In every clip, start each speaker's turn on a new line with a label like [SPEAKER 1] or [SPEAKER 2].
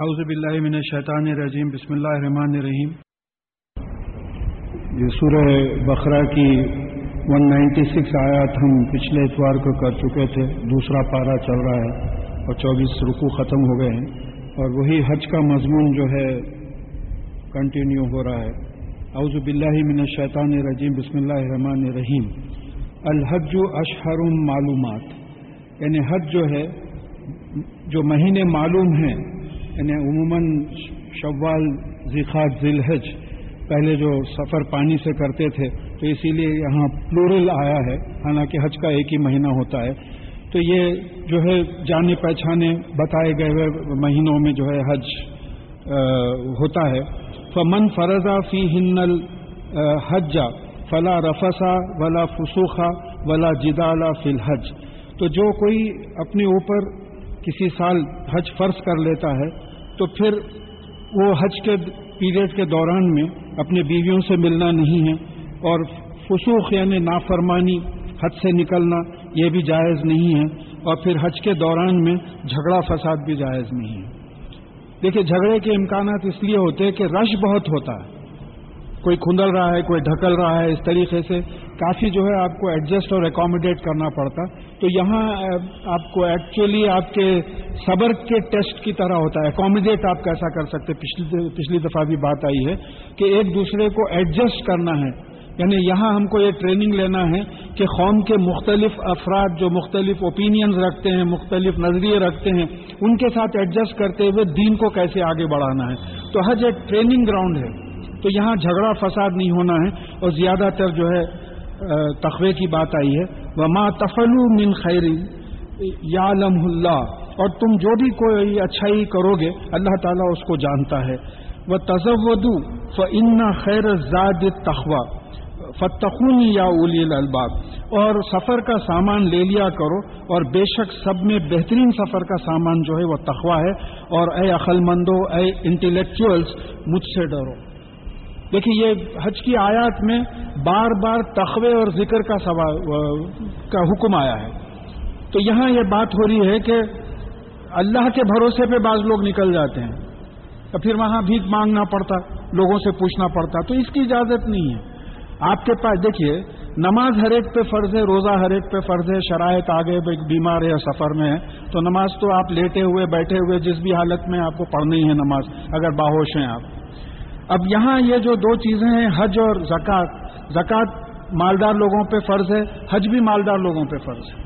[SPEAKER 1] اعوذ باللہ من الشیطان الرجیم، بسم اللہ الرحمن الرحیم۔ یہ سورہ بقرہ کی 196 آیات ہم پچھلے اتوار کو کر چکے تھے، دوسرا پارا چل رہا ہے اور چوبیس رکو ختم ہو گئے ہیں۔ اور وہی حج کا مضمون جو ہے کنٹینیو ہو رہا ہے۔ اعوذ باللہ من الشیطان الرجیم، بسم اللہ الرحمن الرحیم۔ الحج اشہر معلومات یعنی حج جو ہے، جو مہینے معلوم ہیں یعنی عموماً شوال ذیخات ذیل پہلے جو سفر پانی سے کرتے تھے، تو اسی لیے یہاں پلورل آیا ہے، حالانکہ حج کا ایک ہی مہینہ ہوتا ہے۔ تو یہ جو ہے جانے پہچانے بتائے گئے ہوئے مہینوں میں جو ہے حج ہوتا ہے۔ فمن فرضا فی ہنل حجا فلا رفسا ولا فسوخا ولا جدالا فی الحج۔ تو جو کوئی اپنے اوپر کسی سال حج فرض کر لیتا ہے، تو پھر وہ حج کے پیریڈ کے دوران میں اپنے بیویوں سے ملنا نہیں ہے اور فسوخ یعنی نافرمانی حج سے نکلنا یہ بھی جائز نہیں ہے اور پھر حج کے دوران میں جھگڑا فساد بھی جائز نہیں ہے۔ دیکھیے، جھگڑے کے امکانات اس لیے ہوتے ہیں کہ رش بہت ہوتا ہے۔ کوئی کھندل رہا ہے، کوئی ڈھکل رہا ہے، اس طریقے سے کافی جو ہے آپ کو ایڈجسٹ اور اکاموڈیٹ کرنا پڑتا۔ تو یہاں آپ کو ایکچولی آپ کے صبر کے ٹیسٹ کی طرح ہوتا ہے۔ اکاموڈیٹ آپ کیسا کر سکتے؟ پچھلی پچھلی دفعہ بھی بات آئی ہے کہ ایک دوسرے کو ایڈجسٹ کرنا ہے۔ یعنی یہاں ہم کو یہ ٹریننگ لینا ہے کہ قوم کے مختلف افراد جو مختلف اوپینینز رکھتے ہیں، مختلف نظریے رکھتے ہیں، ان کے ساتھ ایڈجسٹ کرتے ہوئے دین کو کیسے آگے بڑھانا ہے۔ تو حج ایک ٹریننگ گراؤنڈ ہے۔ تو یہاں جھگڑا فساد نہیں ہونا ہے اور زیادہ تر جو ہے تخوے کی بات آئی ہے۔ وہ ماں تفلو من خیری یا اللہ اور تم جو بھی کوئی اچھائی کرو گے، اللہ تعالیٰ اس کو جانتا ہے۔ وہ تزودو ف ان خیر زاد تخوا فتخونی یا اولی الباب اور سفر کا سامان لے لیا کرو۔ اور بے شک سب میں بہترین سفر کا سامان جو ہے، وہ تخوا ہے۔ اور اے عقل مندو اے انٹلیکچوئلس مجھ سے ڈرو۔ دیکھیے یہ حج کی آیات میں بار بار تخوے اور ذکر کا سوال کا حکم آیا ہے۔ تو یہاں یہ بات ہو رہی ہے کہ اللہ کے بھروسے پہ بعض لوگ نکل جاتے ہیں۔ تو پھر وہاں بھیک مانگنا پڑتا، لوگوں سے پوچھنا پڑتا، تو اس کی اجازت نہیں ہے۔ آپ کے پاس، دیکھیے، نماز ہر ایک پہ فرض ہے، روزہ ہر ایک پہ فرض ہے، شرائط آگے بیمار ہے سفر میں ہے، تو نماز تو آپ لیٹے ہوئے، بیٹھے ہوئے، جس بھی حالت میں آپ کو پڑھنی ہے نماز، اگر باہوش ہیں آپ۔ اب یہاں یہ جو دو چیزیں ہیں، حج اور زکوٰۃ۔ زکوٰۃ مالدار لوگوں پہ فرض ہے، حج بھی مالدار لوگوں پہ فرض ہے۔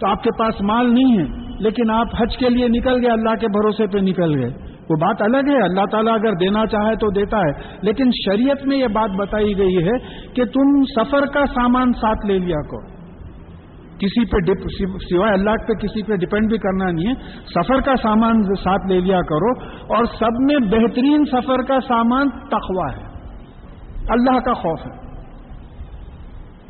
[SPEAKER 1] تو آپ کے پاس مال نہیں ہے، لیکن آپ حج کے لیے نکل گئے، اللہ کے بھروسے پہ نکل گئے۔ وہ بات الگ ہے، اللہ تعالیٰ اگر دینا چاہے تو دیتا ہے۔ لیکن شریعت میں یہ بات بتائی گئی ہے کہ تم سفر کا سامان ساتھ لے لیا کرو۔ کسی پہ سوائے اللہ پہ کسی پہ ڈپینڈ بھی کرنا نہیں ہے، سفر کا سامان ساتھ لے لیا کرو اور سب میں بہترین سفر کا سامان تخوا ہے۔ اللہ کا خوف ہے۔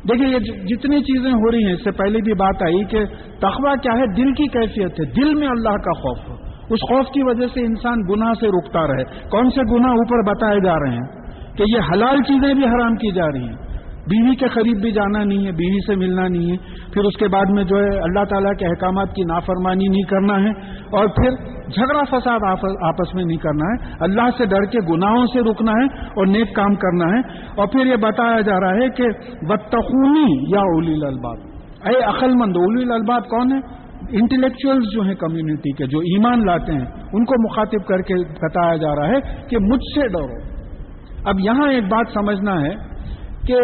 [SPEAKER 1] دیکھیے، یہ جی- جتنی چیزیں ہو رہی ہیں، اس سے پہلے بھی بات آئی کہ تخوا کیا ہے؟ دل کی کیفیت ہے۔ دل میں اللہ کا خوف ہو۔ اس خوف کی وجہ سے انسان گناہ سے رکتا رہے۔ کون سے گناہ اوپر بتائے جا رہے ہیں کہ یہ حلال چیزیں بھی حرام کی جا رہی ہیں؟ بیوی کے قریب بھی جانا نہیں ہے، بیوی سے ملنا نہیں ہے۔ پھر اس کے بعد میں جو ہے اللہ تعالیٰ کے احکامات کی نافرمانی نہیں کرنا ہے اور پھر جھگڑا فساد آپس میں نہیں کرنا ہے۔ اللہ سے ڈر کے گناہوں سے رکنا ہے اور نیک کام کرنا ہے۔ اور پھر یہ بتایا جا رہا ہے کہ بتخونی یا اولی الباب اے عقل مند، اولی الباب کون ہے؟ انٹلیکچوئلز جو ہیں کمیونٹی کے، جو ایمان لاتے ہیں، ان کو مخاطب کر کے بتایا جا رہا ہے کہ مجھ سے ڈرو۔ اب یہاں ایک بات سمجھنا ہے۔ کہ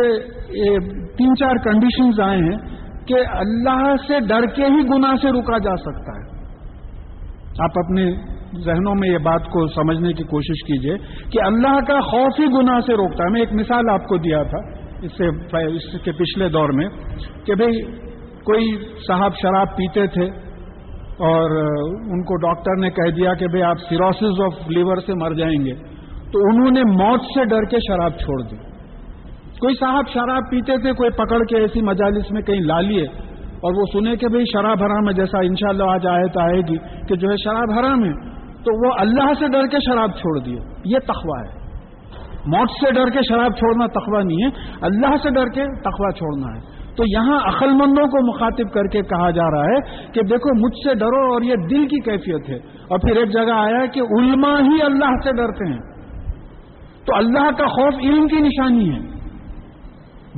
[SPEAKER 1] تین چار کنڈیشنز آئے ہیں کہ اللہ سے ڈر کے ہی گناہ سے رکا جا سکتا ہے۔ آپ اپنے ذہنوں میں یہ بات کو سمجھنے کی کوشش کیجیے کہ اللہ کا خوف ہی گناہ سے روکتا ہے۔ میں ایک مثال آپ کو دیا تھا اس سے اس کے پچھلے دور میں کہ بھئی کوئی صاحب شراب پیتے تھے اور ان کو ڈاکٹر نے کہہ دیا کہ بھئی آپ سیروسز آف لیور سے مر جائیں گے۔ تو انہوں نے موت سے ڈر کے شراب چھوڑ دی۔ کوئی صاحب شراب پیتے تھے، کوئی پکڑ کے ایسی مجالس میں کہیں لا لیے اور وہ سنے کہ بھئی شراب حرام ہے، جیسا انشاءاللہ آج آئے تو آئے گی کہ جو ہے شراب حرام ہے، تو وہ اللہ سے ڈر کے شراب چھوڑ دیے۔ یہ تخوا ہے۔ موت سے ڈر کے شراب چھوڑنا تخوا نہیں ہے، اللہ سے ڈر کے تخوا چھوڑنا ہے۔ تو یہاں عقل مندوں کو مخاطب کر کے کہا جا رہا ہے کہ دیکھو، مجھ سے ڈرو اور یہ دل کی کیفیت ہے۔ اور پھر ایک جگہ آیا کہ علماء ہی اللہ سے ڈرتے ہیں۔ تو اللہ کا خوف علم کی نشانی ہے۔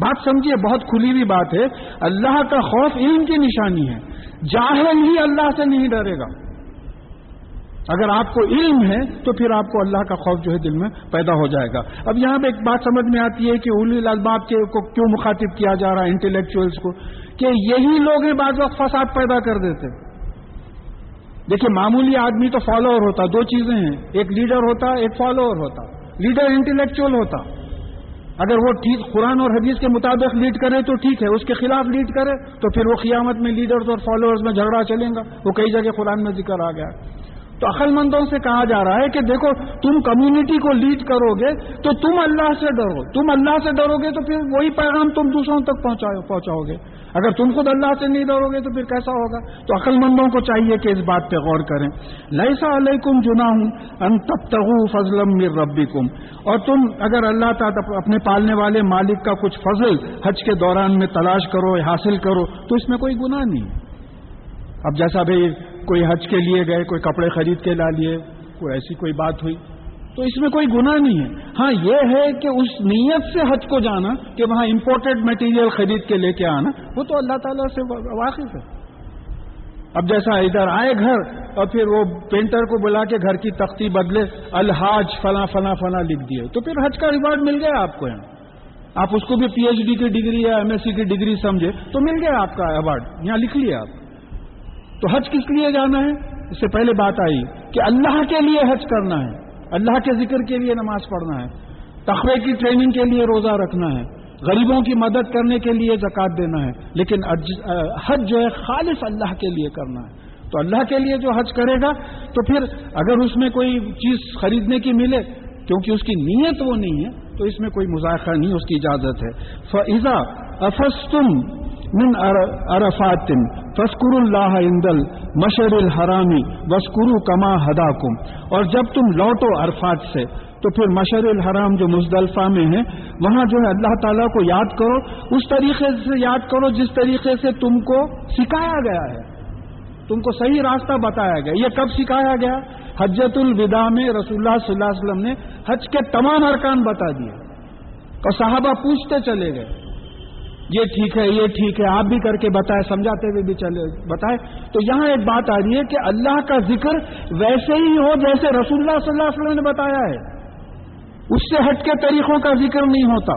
[SPEAKER 1] بات سمجھیے، بہت کھلی ہوئی بات ہے۔ اللہ کا خوف علم کی نشانی ہے۔ جاہل ہی اللہ سے نہیں ڈرے گا۔ اگر آپ کو علم ہے، تو پھر آپ کو اللہ کا خوف جو ہے دل میں پیدا ہو جائے گا۔ اب یہاں پہ ایک بات سمجھ میں آتی ہے کہ الی الباب کے کو کیوں مخاطب کیا جا رہا ہے انٹلیکچوئلس کو؟ کہ یہی لوگ ہیں، بعض وقت فساد پیدا کر دیتے۔ دیکھیے، معمولی آدمی تو فالوور ہوتا، دو چیزیں ہیں۔ ایک لیڈر ہوتا، ایک فالوور ہوتا۔ لیڈر انٹلیکچوئل ہوتا۔ اگر وہ ٹھیک قرآن اور حدیث کے مطابق لیڈ کرے تو ٹھیک ہے، اس کے خلاف لیڈ کرے تو پھر وہ قیامت میں لیڈرز اور فالوورز میں جھگڑا چلیں گا۔ وہ کئی جگہ قرآن میں ذکر آ گیا۔ تو عقل مندوں سے کہا جا رہا ہے کہ دیکھو، تم کمیونٹی کو لیڈ کرو گے تو تم اللہ سے ڈرو۔ تم اللہ سے ڈرو گے تو پھر وہی پیغام تم دوسروں تک پہنچاؤ گے اگر تم خود اللہ سے نہیں ڈرو گے تو پھر کیسا ہوگا؟ تو عقل مندوں کو چاہیے کہ اس بات پہ غور کریں۔ لئیسا علیکم جنا ہوں ان تب فضلم مر ربی اور تم اگر اللہ تعالیٰ اپنے پالنے والے مالک کا کچھ فضل حج کے دوران میں تلاش کرو، حاصل کرو، تو اس میں کوئی گناہ نہیں۔ اب جیسا بھائی کوئی حج کے لیے گئے، کوئی کپڑے خرید کے لا لیے، کوئی ایسی کوئی بات ہوئی۔ تو اس میں کوئی گناہ نہیں ہے۔ ہاں یہ ہے کہ اس نیت سے حج کو جانا، کہ وہاں امپورٹڈ مٹیریل خرید کے لے کے آنا، وہ تو اللہ تعالیٰ سے واقف ہے۔ اب جیسا ادھر آئے گھر، اور پھر وہ پینٹر کو بلا کے گھر کی تختی بدلے، الحاج فلاں فلاں فلاں لکھ دیے۔ تو پھر حج کا ریوارڈ مل گیا آپ کو۔ یہاں آپ اس کو بھی پی ایچ ڈی کی ڈگری یا ایم ایس سی کی ڈگری سمجھے، تو مل گیا آپ کا ایوارڈ یہاں لکھ لیا آپ۔ تو حج کس لیے جانا ہے؟ اس سے پہلے بات آئی کہ اللہ کے لیے حج کرنا ہے۔ اللہ کے ذکر کے لیے نماز پڑھنا ہے۔ تخوے کی ٹریننگ کے لیے روزہ رکھنا ہے۔ غریبوں کی مدد کرنے کے لیے زکات دینا ہے۔ لیکن حج جو ہے خالص اللہ کے لیے کرنا ہے۔ تو اللہ کے لیے جو حج کرے گا، تو پھر اگر اس میں کوئی چیز خریدنے کی ملے، کیونکہ اس کی نیت وہ نہیں ہے، تو اس میں کوئی مذاکرہ نہیں، اس کی اجازت ہے۔ فضا افسم من عرفات فسکر اللہ اندل مشر الحرامی وسکرو کما ہدا اور جب تم لوٹو عرفات سے تو پھر مشر الحرام جو مزدلفہ میں ہے وہاں جو ہے اللہ تعالیٰ کو یاد کرو، اس طریقے سے یاد کرو جس طریقے سے تم کو سکھایا گیا ہے۔ تم کو صحیح راستہ بتایا گیا۔ یہ کب سکھایا گیا؟ حجت الوداع میں رسول اللہ صلی اللہ علیہ وسلم نے حج کے تمام ارکان بتا دیے۔ اور صحابہ پوچھتے چلے گئے۔ یہ ٹھیک ہے، یہ ٹھیک ہے، آپ بھی کر کے بتائے سمجھاتے ہوئے بھی چلے بتائے تو یہاں ایک بات آ رہی ہے کہ اللہ کا ذکر ویسے ہی ہو جیسے رسول اللہ صلی اللہ علیہ وسلم نے بتایا ہے۔ اس سے ہٹ کے طریقوں کا ذکر نہیں ہوتا۔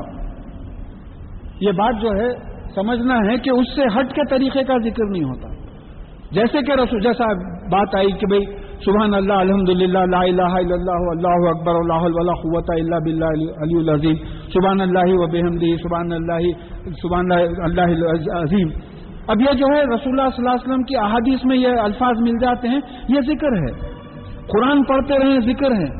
[SPEAKER 1] یہ بات جو ہے، سمجھنا ہے کہ اس سے ہٹ کے طریقے کا ذکر نہیں ہوتا۔ جیسے کہ رسول، جیسا بات آئی کہ بھائی سبحان اللہ الحمد للہ لا الہ الا اللہ اللہ اکبر اللہ قوت اللہ بلّہ علی العظیم سبحان اللہ و بحمدی سبحان اللہ سبحان اللہ عظیم اب یہ جو ہے رسول اللہ صلی اللہ علیہ وسلم کی احادیث میں یہ الفاظ مل جاتے ہیں یہ ذکر ہے قرآن پڑھتے رہیں ذکر ہے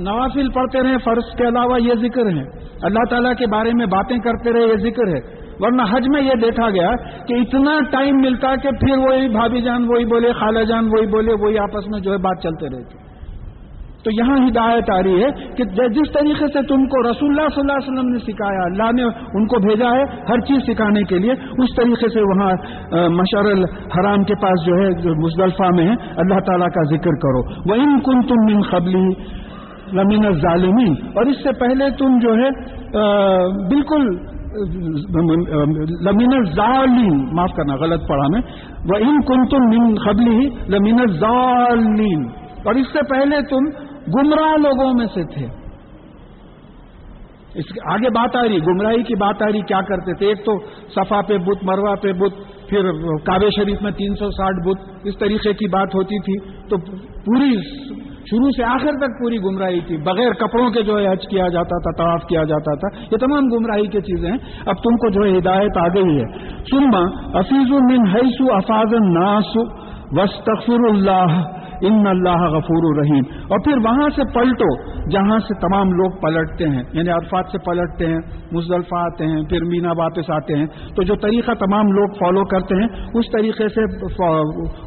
[SPEAKER 1] نوافل پڑھتے رہیں فرض کے علاوہ یہ ذکر ہے اللہ تعالیٰ کے بارے میں باتیں کرتے رہے یہ ذکر ہے ورنہ حج میں یہ دیکھا گیا کہ اتنا ٹائم ملتا کہ پھر وہی بھابھی جان وہی بولے، خالہ جان وہی بولے، وہی آپس میں جو ہے بات چلتے رہتی تو یہاں ہدایت آ رہی ہے کہ جس طریقے سے تم کو رسول اللہ صلی اللہ علیہ وسلم نے سکھایا، اللہ نے ان کو بھیجا ہے ہر چیز سکھانے کے لیے، اس طریقے سے وہاں مشر الحرام کے پاس جو ہے مزدلفہ میں ہے اللہ تعالیٰ کا ذکر کرو۔ وہ ان کن تم من قبلی لمین ظالمین اور اس سے پہلے تم جو ہے بالکل لمین ظالم معاف کرنا، غلط پڑھا میں وہ ان کن تم من قبلی لمین ظالم اور اس سے پہلے تم گمراہ لوگوں میں سے تھے۔ اس آگے بات آ رہی، گمراہی کی بات آ رہی، کیا کرتے تھے؟ ایک تو صفا پہ بت مروا پہ بت، پھر کعبے شریف میں تین سو ساٹھ بت، اس طریقے کی بات ہوتی تھی، تو پوری شروع سے آخر تک پوری گمراہی تھی۔ بغیر کپڑوں کے جو ہے حج کیا جاتا تھا، طواف کیا جاتا تھا، یہ تمام گمراہی کی چیزیں ہیں۔ اب تم کو جو ہے ہدایت آ گئی ہے۔ سنما افیز المن حیث افاظ الناس وسطر اللہ ان اللہ غفور الرحیم۔ اور پھر وہاں سے پلٹو، جہاں سے تمام لوگ پلٹتے ہیں یعنی عرفات سے پلٹتے ہیں، مزدلفہ آتے ہیں، پھر مینا واپس آتے ہیں۔ تو جو طریقہ تمام لوگ فالو کرتے ہیں، اس طریقے سے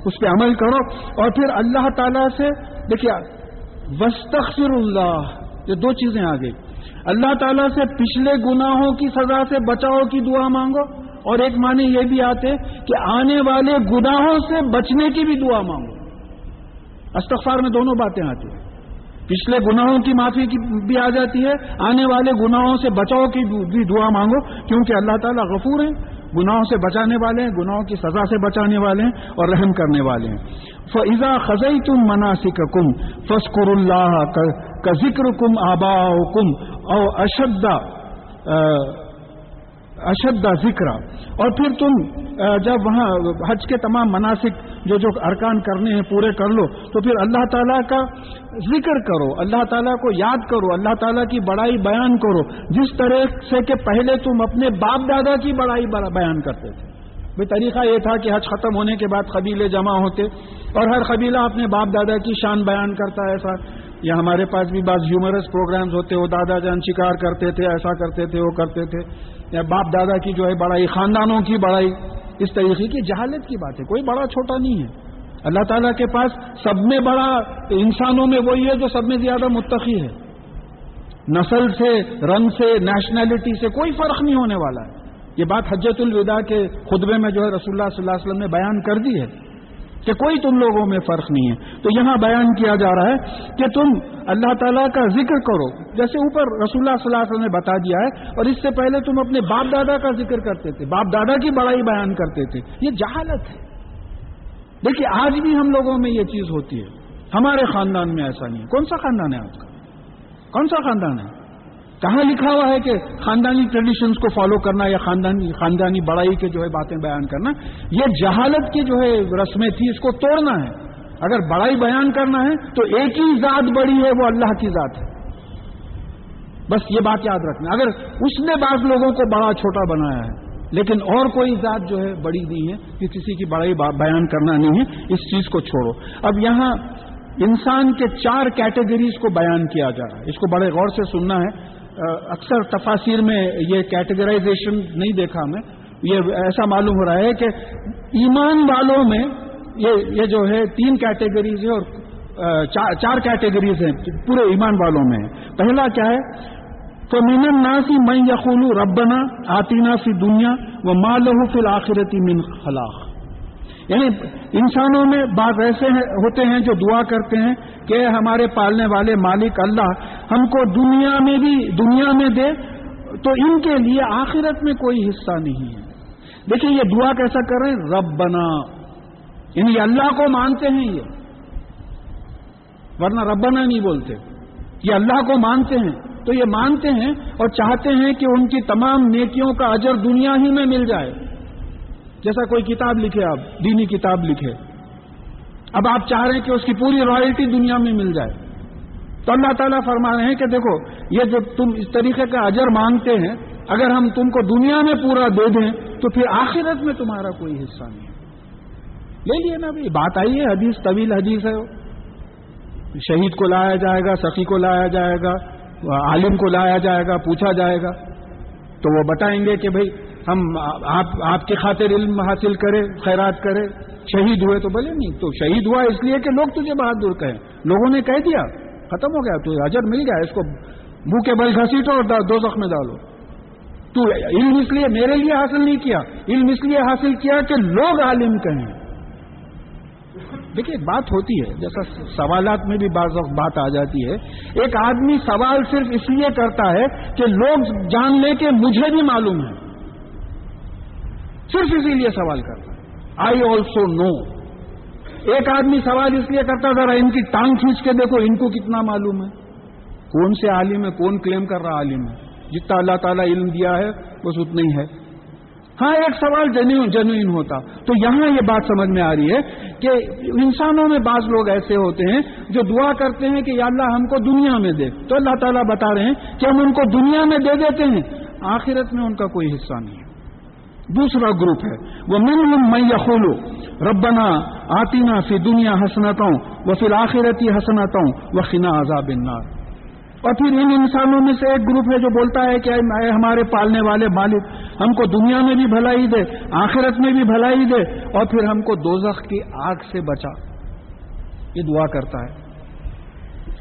[SPEAKER 1] اس پہ عمل کرو۔ اور پھر اللہ تعالی سے، دیکھیے وسطر اللہ یہ دو چیزیں آ گئی۔ اللہ تعالیٰ سے پچھلے گناہوں کی سزا سے بچاؤ کی دعا مانگو۔
[SPEAKER 2] اور ایک معنی یہ بھی آتے کہ آنے والے گناہوں سے بچنے کی بھی دعا مانگو۔ استغفار میں دونوں باتیں آتی ہیں۔ پچھلے گناہوں کی معافی کی بھی آ جاتی ہے، آنے والے گناہوں سے بچاؤ کی بھی دعا مانگو، کیونکہ اللہ تعالیٰ غفور ہیں۔ گناہوں سے بچانے والے ہیں، گناہوں کی سزا سے بچانے والے ہیں اور رحم کرنے والے ہیں۔ فضا خزئی تم مناسک کم فسکر اللہ کا ذکر کم آبا کم او اشد اشد ذکر اور پھر تم جب وہاں حج کے تمام مناسک جو جو ارکان کرنے ہیں پورے کر لو تو پھر اللہ تعالیٰ کا ذکر کرو اللہ تعالیٰ کو یاد کرو اللہ تعالیٰ کی بڑائی بیان کرو جس طرح سے کہ پہلے تم اپنے باپ دادا کی بڑائی بیان کرتے تھے۔ بھائی طریقہ یہ تھا کہ حج ختم ہونے کے بعد قبیلے جمع ہوتے اور ہر قبیلہ اپنے باپ دادا کی شان بیان کرتا ہے ایسا۔ یا ہمارے پاس بھی بعض ہیومرس پروگرامز ہوتے، وہ دادا جان شکار کرتے تھے، ایسا کرتے تھے، وہ کرتے تھے۔ یا باپ دادا کی جو ہے بڑائی، خاندانوں کی بڑائی۔ اس طریقے کی جہالت کی بات ہے، کوئی بڑا چھوٹا نہیں ہے۔ اللہ تعالیٰ کے پاس سب میں بڑا انسانوں میں وہی ہے جو سب میں زیادہ متقی ہے۔ نسل سے، رنگ سے نیشنلٹی سے کوئی فرق نہیں ہونے والا ہے۔ یہ بات حجت الوداع کے خطبے میں جو ہے رسول اللہ صلی اللہ علیہ وسلم نے بیان کر دی ہے۔ کہ کوئی تم لوگوں میں فرق نہیں ہے۔ تو یہاں بیان کیا جا رہا ہے کہ تم اللہ تعالیٰ کا ذکر کرو۔ جیسے اوپر رسول اللہ صلی اللہ علیہ وسلم نے بتا دیا ہے، اور اس سے پہلے تم اپنے باپ دادا کا ذکر کرتے تھے۔ باپ دادا کی بڑائی بیان کرتے تھے۔ یہ جہالت ہے۔ دیکھیے، آج بھی ہم لوگوں میں یہ چیز ہوتی ہے۔ ہمارے خاندان میں ایسا نہیں ہے۔ کون سا خاندان ہے آپ کا؟ کون سا خاندان ہے؟ کہاں لکھا ہوا ہے کہ خاندانی ٹریڈیشنز کو فالو کرنا یا خاندانی خاندانی بڑائی کے جو ہے باتیں بیان کرنا، یہ جہالت کی جو ہے رسمیں تھی، اس کو توڑنا ہے۔ اگر بڑائی بیان کرنا ہے تو ایک ہی ذات بڑی ہے، وہ اللہ کی ذات ہے۔ بس یہ بات یاد رکھنا۔ اگر اس نے بعض لوگوں کو بڑا چھوٹا بنایا ہے، لیکن اور کوئی ذات جو ہے بڑی نہیں ہے کہ کسی کی بڑائی بیان کرنا نہیں ہے، اس چیز کو چھوڑو۔ اب یہاں انسان کے چار کیٹیگریز کو بیان کیا جا رہا ہے۔ اس کو بڑے غور سے سننا ہے۔ اکثر تفاصیر میں یہ کیٹیگرائزیشن نہیں دیکھا میں۔ یہ ایسا معلوم ہو رہا ہے کہ ایمان والوں میں یہ جو ہے، تین کیٹیگریز ہے اور چار کیٹیگریز ہیں، پورے ایمان والوں میں پہلا کیا ہے؟ تو مین ناسی میں یقول ربنا آتینا فی دنیا و ماں لہو فی الآخرتی من خلاق۔ یعنی انسانوں میں بعض ایسے ہوتے ہیں جو دعا کرتے ہیں کہ ہمارے پالنے والے مالک اللہ ہم کو دنیا میں بھی دنیا میں دے، تو ان کے لیے آخرت میں کوئی حصہ نہیں ہے۔ دیکھیں یہ دعا کیسا کر رہے رب بنا یعنی اللہ کو مانتے ہیں یہ۔ ورنہ ربنا نہیں بولتے۔ یہ اللہ کو مانتے ہیں۔ تو یہ مانتے ہیں اور چاہتے ہیں کہ ان کی تمام نیکیوں کا اجر دنیا ہی میں مل جائے۔ جیسا کوئی کتاب لکھے آپ، دینی کتاب لکھے۔ اب آپ چاہ رہے ہیں کہ اس کی پوری رائلٹی دنیا میں مل جائے۔ تو اللہ تعالیٰ فرما رہے ہیں کہ دیکھو، یہ جو تم اس طریقے کا اجر مانگتے ہیں، اگر ہم تم کو دنیا میں پورا دے دیں، تو پھر آخرت میں تمہارا کوئی حصہ نہیں۔ لے لیے نا بھائی، بات آئی ہے، حدیث، طویل حدیث ہے۔ شہید کو لایا جائے گا، سخی کو لایا جائے گا، عالم کو لایا جائے گا، پوچھا جائے گا۔ تو وہ بتائیں گے کہ بھائی ہم آپ آپ کی خاطر علم حاصل کرے، خیرات کرے، شہید ہوئے تو بولے نہیں، تو شہید ہوا اس لیے کہ لوگ تجھے بہادر کہیں۔ لوگوں نے کہہ دیا، ختم ہو گیا تو اجر مل گیا، اس کو منہ کے بل گھسیٹو اور دو زخم میں ڈالو۔ تو علم اس لیے میرے لیے حاصل نہیں کیا، علم اس لیے حاصل کیا کہ لوگ عالم کہیں۔ دیکھیے بات ہوتی ہے، جیسا سوالات میں بھی بعض وقت بات آ جاتی ہے، ایک آدمی سوال صرف اس لیے کرتا ہے کہ لوگ جان لے کہ مجھے بھی معلوم ہے۔ صرف اسی لیے سوال کرتا ہے آئی آلسو نو ایک آدمی سوال اس لیے کرتا ذرا ان کی ٹانگ کھینچ کے دیکھو، ان کو کتنا معلوم ہے؟ کون سے عالم ہے؟ کون کلیم کر رہا عالم ہے؟ جتنا اللہ تعالیٰ علم دیا ہے، بس اتنا ہی ہے۔ ہاں ایک سوال جنوین جنوین ہوتا۔ تو یہاں یہ بات سمجھ میں آ رہی ہے کہ انسانوں میں بعض لوگ ایسے ہوتے ہیں جو دعا کرتے ہیں کہ یا اللہ ہم کو دنیا میں دے۔ تو اللہ تعالیٰ بتا رہے ہیں کہ ہم ان کو دنیا میں دے دیتے ہیں۔ آخرت میں ان کا کوئی حصہ نہیں ہے۔ دوسرا گروپ ہے۔ وہ من میں یقولو ربنا آتینا فی دنیا حسنتوں وہ فی الآخرتی حسنتوں وہ خنا عذاب النار۔ اور پھر ان انسانوں میں سے ایک گروپ ہے جو بولتا ہے کہ اے ہمارے پالنے والے مالک، ہم کو دنیا میں بھی بھلائی دے، آخرت میں بھی بھلائی دے۔ اور پھر ہم کو دوزخ کی آگ سے بچا۔ یہ دعا کرتا ہے۔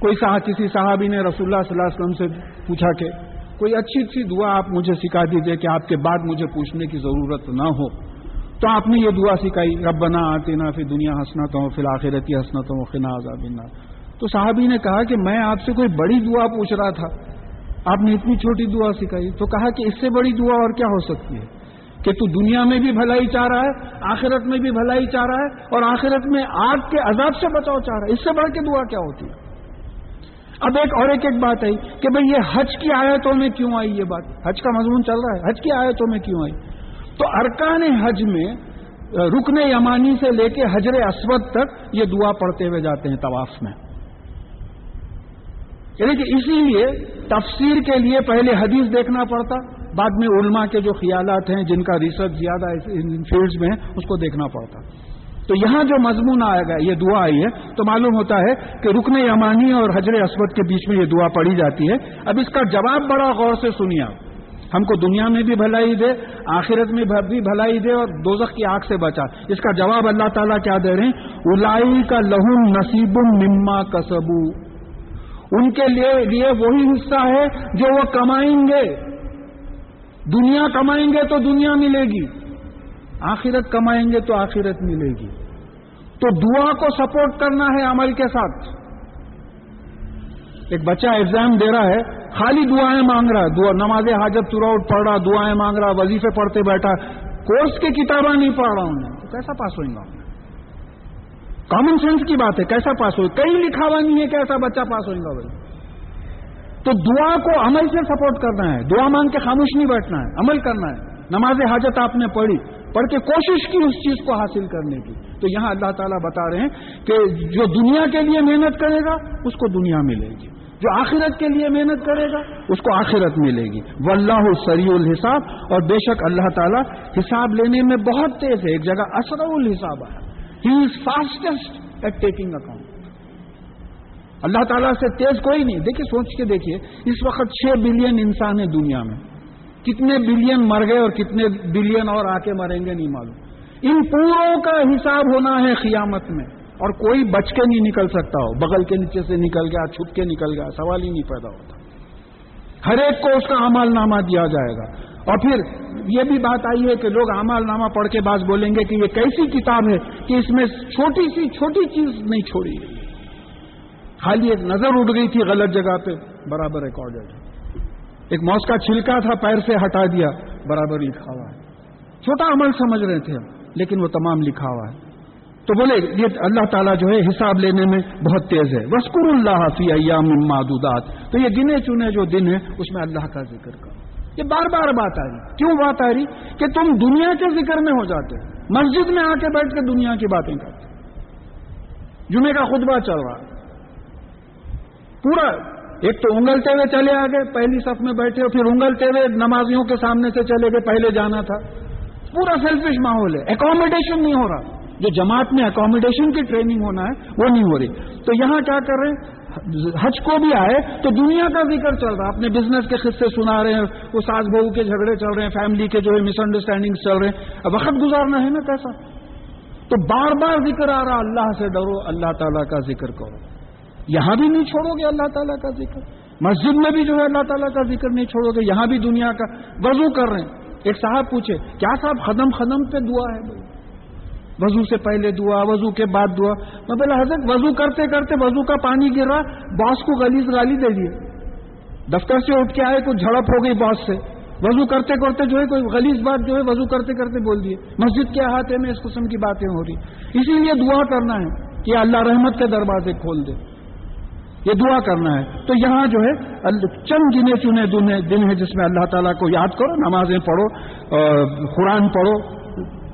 [SPEAKER 2] کوئی صاحب، کسی صحابی نے رسول اللہ صلی اللہ علیہ وسلم سے پوچھا کہ کوئی اچھی اچھی دعا آپ مجھے سکھا دیجیے کہ آپ کے بعد مجھے پوچھنے کی ضرورت نہ ہو۔ تو آپ نے یہ دعا سکھائی، ربنا آتی نا پھر دنیا حسنت ہو پھر آخرتی حسنت ہو خنا آزاد تو صاحبی نے کہا کہ میں آپ سے کوئی بڑی دعا پوچھ رہا تھا۔ آپ نے اتنی چھوٹی دعا سکھائی۔ تو کہا کہ اس سے بڑی دعا اور کیا ہو سکتی ہے؟ کہ تو دنیا میں بھی بھلائی چاہ رہا ہے، آخرت میں بھی بھلائی چاہ رہا ہے اور آخرت میں آگ کے عذاب سے بچاؤ چاہ رہا ہے۔ اس سے بڑھ کے دعا کیا ہوتی ہے؟ اب ایک اور ایک ایک بات آئی کہ بھئی یہ حج کی آیتوں میں کیوں آئی یہ بات؟ حج کا مضمون چل رہا ہے۔ حج کی آیتوں میں کیوں آئی؟ تو ارکان حج میں رکن یمانی سے لے کے حجر اسود تک یہ دعا پڑھتے ہوئے جاتے ہیں طواف میں۔ یعنی کہ اسی لیے تفسیر کے لیے پہلے حدیث دیکھنا پڑتا، بعد میں علماء کے جو خیالات ہیں، جن کا ریسرچ زیادہ ان فیلڈز میں ہے اس کو دیکھنا پڑتا۔ تو یہاں جو مضمون آئے گا یہ دعا آئی ہے، تو معلوم ہوتا ہے کہ رکن یمانی اور حجر اسود کے بیچ میں یہ دعا پڑھی جاتی ہے۔ اب اس کا جواب بڑا غور سے سنیا ہم کو دنیا میں بھی بھلائی دے، آخرت میں بھی بھلائی دے اور دوزخ کی آگ سے بچا۔ اس کا جواب اللہ تعالیٰ کیا دے رہے ہیں؟ الائی کا لہم نصیب مما کسبو ان کے لیے وہی حصہ ہے جو وہ کمائیں گے۔ دنیا کمائیں گے تو دنیا ملے گی۔ آخرت کمائیں گے تو آخرت ملے گی۔ تو دعا کو سپورٹ کرنا ہے عمل کے ساتھ۔ ایک بچہ ایگزام دے رہا ہے، خالی دعائیں مانگ رہا ہے۔ دعا، نماز حاجت تراؤٹ پڑھ رہا، دعائیں مانگ رہا، وظیفے پڑھتے بیٹھا۔ کورس کی کتابیں نہیں پڑھ رہا ہوں تو کیسا پاس ہوئیں گا کامن سینس کی بات ہے، کیسا پاس ہوئے؟ کہیں لکھا ہوا نہیں ہے کیسا بچہ پاس ہوئے گا بھائی۔ تو دعا کو عمل سے سپورٹ کرنا ہے۔ دعا مانگ کے خاموش نہیں بیٹھنا ہے، عمل کرنا ہے۔ نماز حاجت آپ نے پڑھی۔ پڑھ کے کوشش کی اس چیز کو حاصل کرنے کی۔ تو یہاں اللہ تعالیٰ بتا رہے ہیں کہ جو دنیا کے لیے محنت کرے گا، اس کو دنیا ملے گی۔ جو آخرت کے لیے محنت کرے گا، اس کو آخرت ملے گی۔ واللہ سری الحساب۔ اور بے شک اللہ تعالیٰ حساب لینے میں بہت تیز ہے۔ ایک جگہ اسر الحساب ہے he is fastest at taking account اللہ تعالیٰ سے تیز کوئی نہیں۔ دیکھیے، سوچ کے دیکھیے، اس وقت چھ بلین انسان ہیں دنیا میں۔ کتنے بلین مر گئے اور کتنے بلین اور آ کے مریں گے نہیں معلوم۔ ان پوروں کا حساب ہونا ہے قیامت میں، اور کوئی بچ کے نہیں نکل سکتا ہو۔ بغل کے نیچے سے نکل گیا، چھپ کے نکل گیا، سوال ہی نہیں پیدا ہوتا۔ ہر ایک کو اس کا عمال نامہ دیا جائے گا۔ اور پھر یہ بھی بات آئی ہے کہ لوگ عمال نامہ پڑھ کے بعض بولیں گے کہ یہ کیسی کتاب ہے کہ اس میں چھوٹی سی، چھوٹی چیز نہیں چھوڑی۔ ہے خالی ایک نظر اٹھ گئی تھی غلط جگہ پہ، برابر ریکارڈیڈ ایک موس کا چھلکا تھا، پیر سے ہٹا دیا، برابر لکھا ہوا ہے۔ چھوٹا عمل سمجھ رہے تھے لیکن وہ تمام لکھا ہوا ہے۔ تو بولے، یہ اللہ تعالیٰ جو ہے، حساب لینے میں بہت تیز ہے۔ وسکر اللہ فی ایام معدودات۔ تو یہ گنے چنے جو دن ہے اس میں اللہ کا ذکر کرو۔ یہ بار بار بات آ رہی کیوں بات آ رہی؟ کہ تم دنیا کے ذکر میں ہو جاتے مسجد میں آ کے بیٹھ کے دنیا کی باتیں کرتے جمعے کا خطبہ چل رہا پورا ایک تو انگلتے ہوئے چلے آ گئے پہلی صف میں بیٹھے اور پھر انگلتے ہوئے نمازیوں کے سامنے سے چلے گئے، پہلے جانا تھا۔ پورا سیلفش ماحول ہے۔ اکوموڈیشن نہیں ہو رہا۔ جو جماعت میں اکوموڈیشن کی ٹریننگ ہونا ہے، وہ نہیں ہو رہی۔ تو یہاں کیا کر رہے ہیں؟ حج کو بھی آئے تو دنیا کا ذکر چل رہا۔ اپنے بزنس کے قصے سنا رہے ہیں وہ ساس بہو کے جھگڑے چل رہے ہیں فیملی کے جو ہے مس انڈرسٹینڈنگ چل رہے ہیں۔ وقت گزارنا ہے نا کیسا تو بار بار ذکر آ رہا، اللہ سے ڈرو، اللہ تعالیٰ کا ذکر کرو۔ یہاں بھی نہیں چھوڑو گے اللہ تعالیٰ کا ذکر۔ مسجد میں بھی جو ہے اللہ تعالیٰ کا ذکر نہیں چھوڑو گے، یہاں بھی دنیا کا وضو کر رہے ہیں۔ ایک صاحب پوچھے، کیا صاحب خدم خدم پہ دعا ہے؟ بھائی وضو سے پہلے دعا، وضو کے بعد دعا۔ میں بولا، حضرت، وضو کرتے کرتے وضو کا پانی گر رہا باس کو گلیز گالی دے دیے۔ دفتر سے اٹھ کے آئے، کچھ جھڑپ ہو گئی باس سے۔ وضو کرتے کرتے جو ہے کوئی غلیظ بات جو ہے وضو کرتے کرتے بول دیے۔ مسجد کے احاطے میں اس قسم کی باتیں ہو رہی۔ اسی لیے دعا کرنا ہے کہ اللہ رحمت کے دروازے کھول دے۔ یہ دعا کرنا ہے۔ تو یہاں جو ہے چند گنے چنے دن ہے جس میں اللہ تعالیٰ کو یاد کرو، نمازیں پڑھو قرآن پڑھو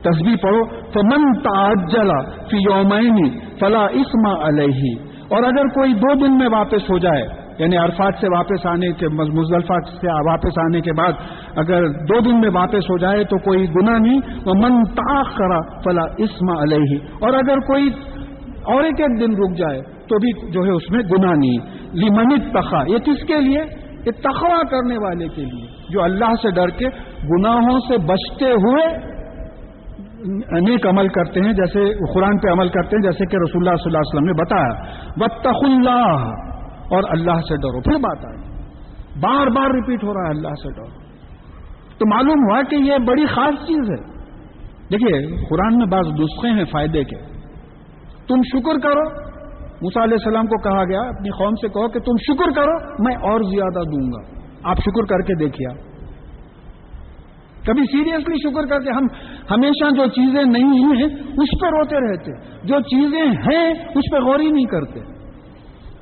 [SPEAKER 2] تصویر پڑھو۔ تو من تعجلا فی یومینی فلا اسما علیہ اور اگر کوئی دو دن میں واپس ہو جائے یعنی عرفات سے واپس آنے کے مزدلفہ سے واپس آنے کے بعد اگر دو دن میں واپس ہو جائے تو کوئی گناہ نہیں۔ وہ من تاخ کرا فلا اسما علیہ اور اگر کوئی اور ایک ایک دن رک جائے تو بھی جو ہے اس میں گناہ نہیں۔ لیمنت تخا یہ کس کے لیے؟ یہ تخوا کرنے والے کے لیے۔ جو اللہ سے ڈر کے گناہوں سے بچتے ہوئے نیک عمل کرتے ہیں، جیسے قرآن پہ عمل کرتے ہیں، جیسے کہ رسول اللہ صلی اللہ علیہ وسلم نے بتایا۔ بتخ اللہ اور اللہ سے ڈرو۔ پھر بات آئی۔ بار بار ریپیٹ ہو رہا ہے، اللہ سے ڈرو۔ تو معلوم ہوا کہ یہ بڑی خاص چیز ہے۔ دیکھیے، قرآن میں بعض نسخے ہیں فائدے کے۔ تم شکر کرو۔ موسا علیہ السلام کو کہا گیا، اپنی قوم سے کہو کہ تم شکر کرو، میں اور زیادہ دوں گا۔ آپ شکر کر کے دیکھیے۔ کبھی سیریسلی شکر کر کے ہم ہمیشہ جو چیزیں نہیں ہیں، اس پہ روتے رہتے۔ جو چیزیں ہیں، اس پہ غور ہی نہیں کرتے۔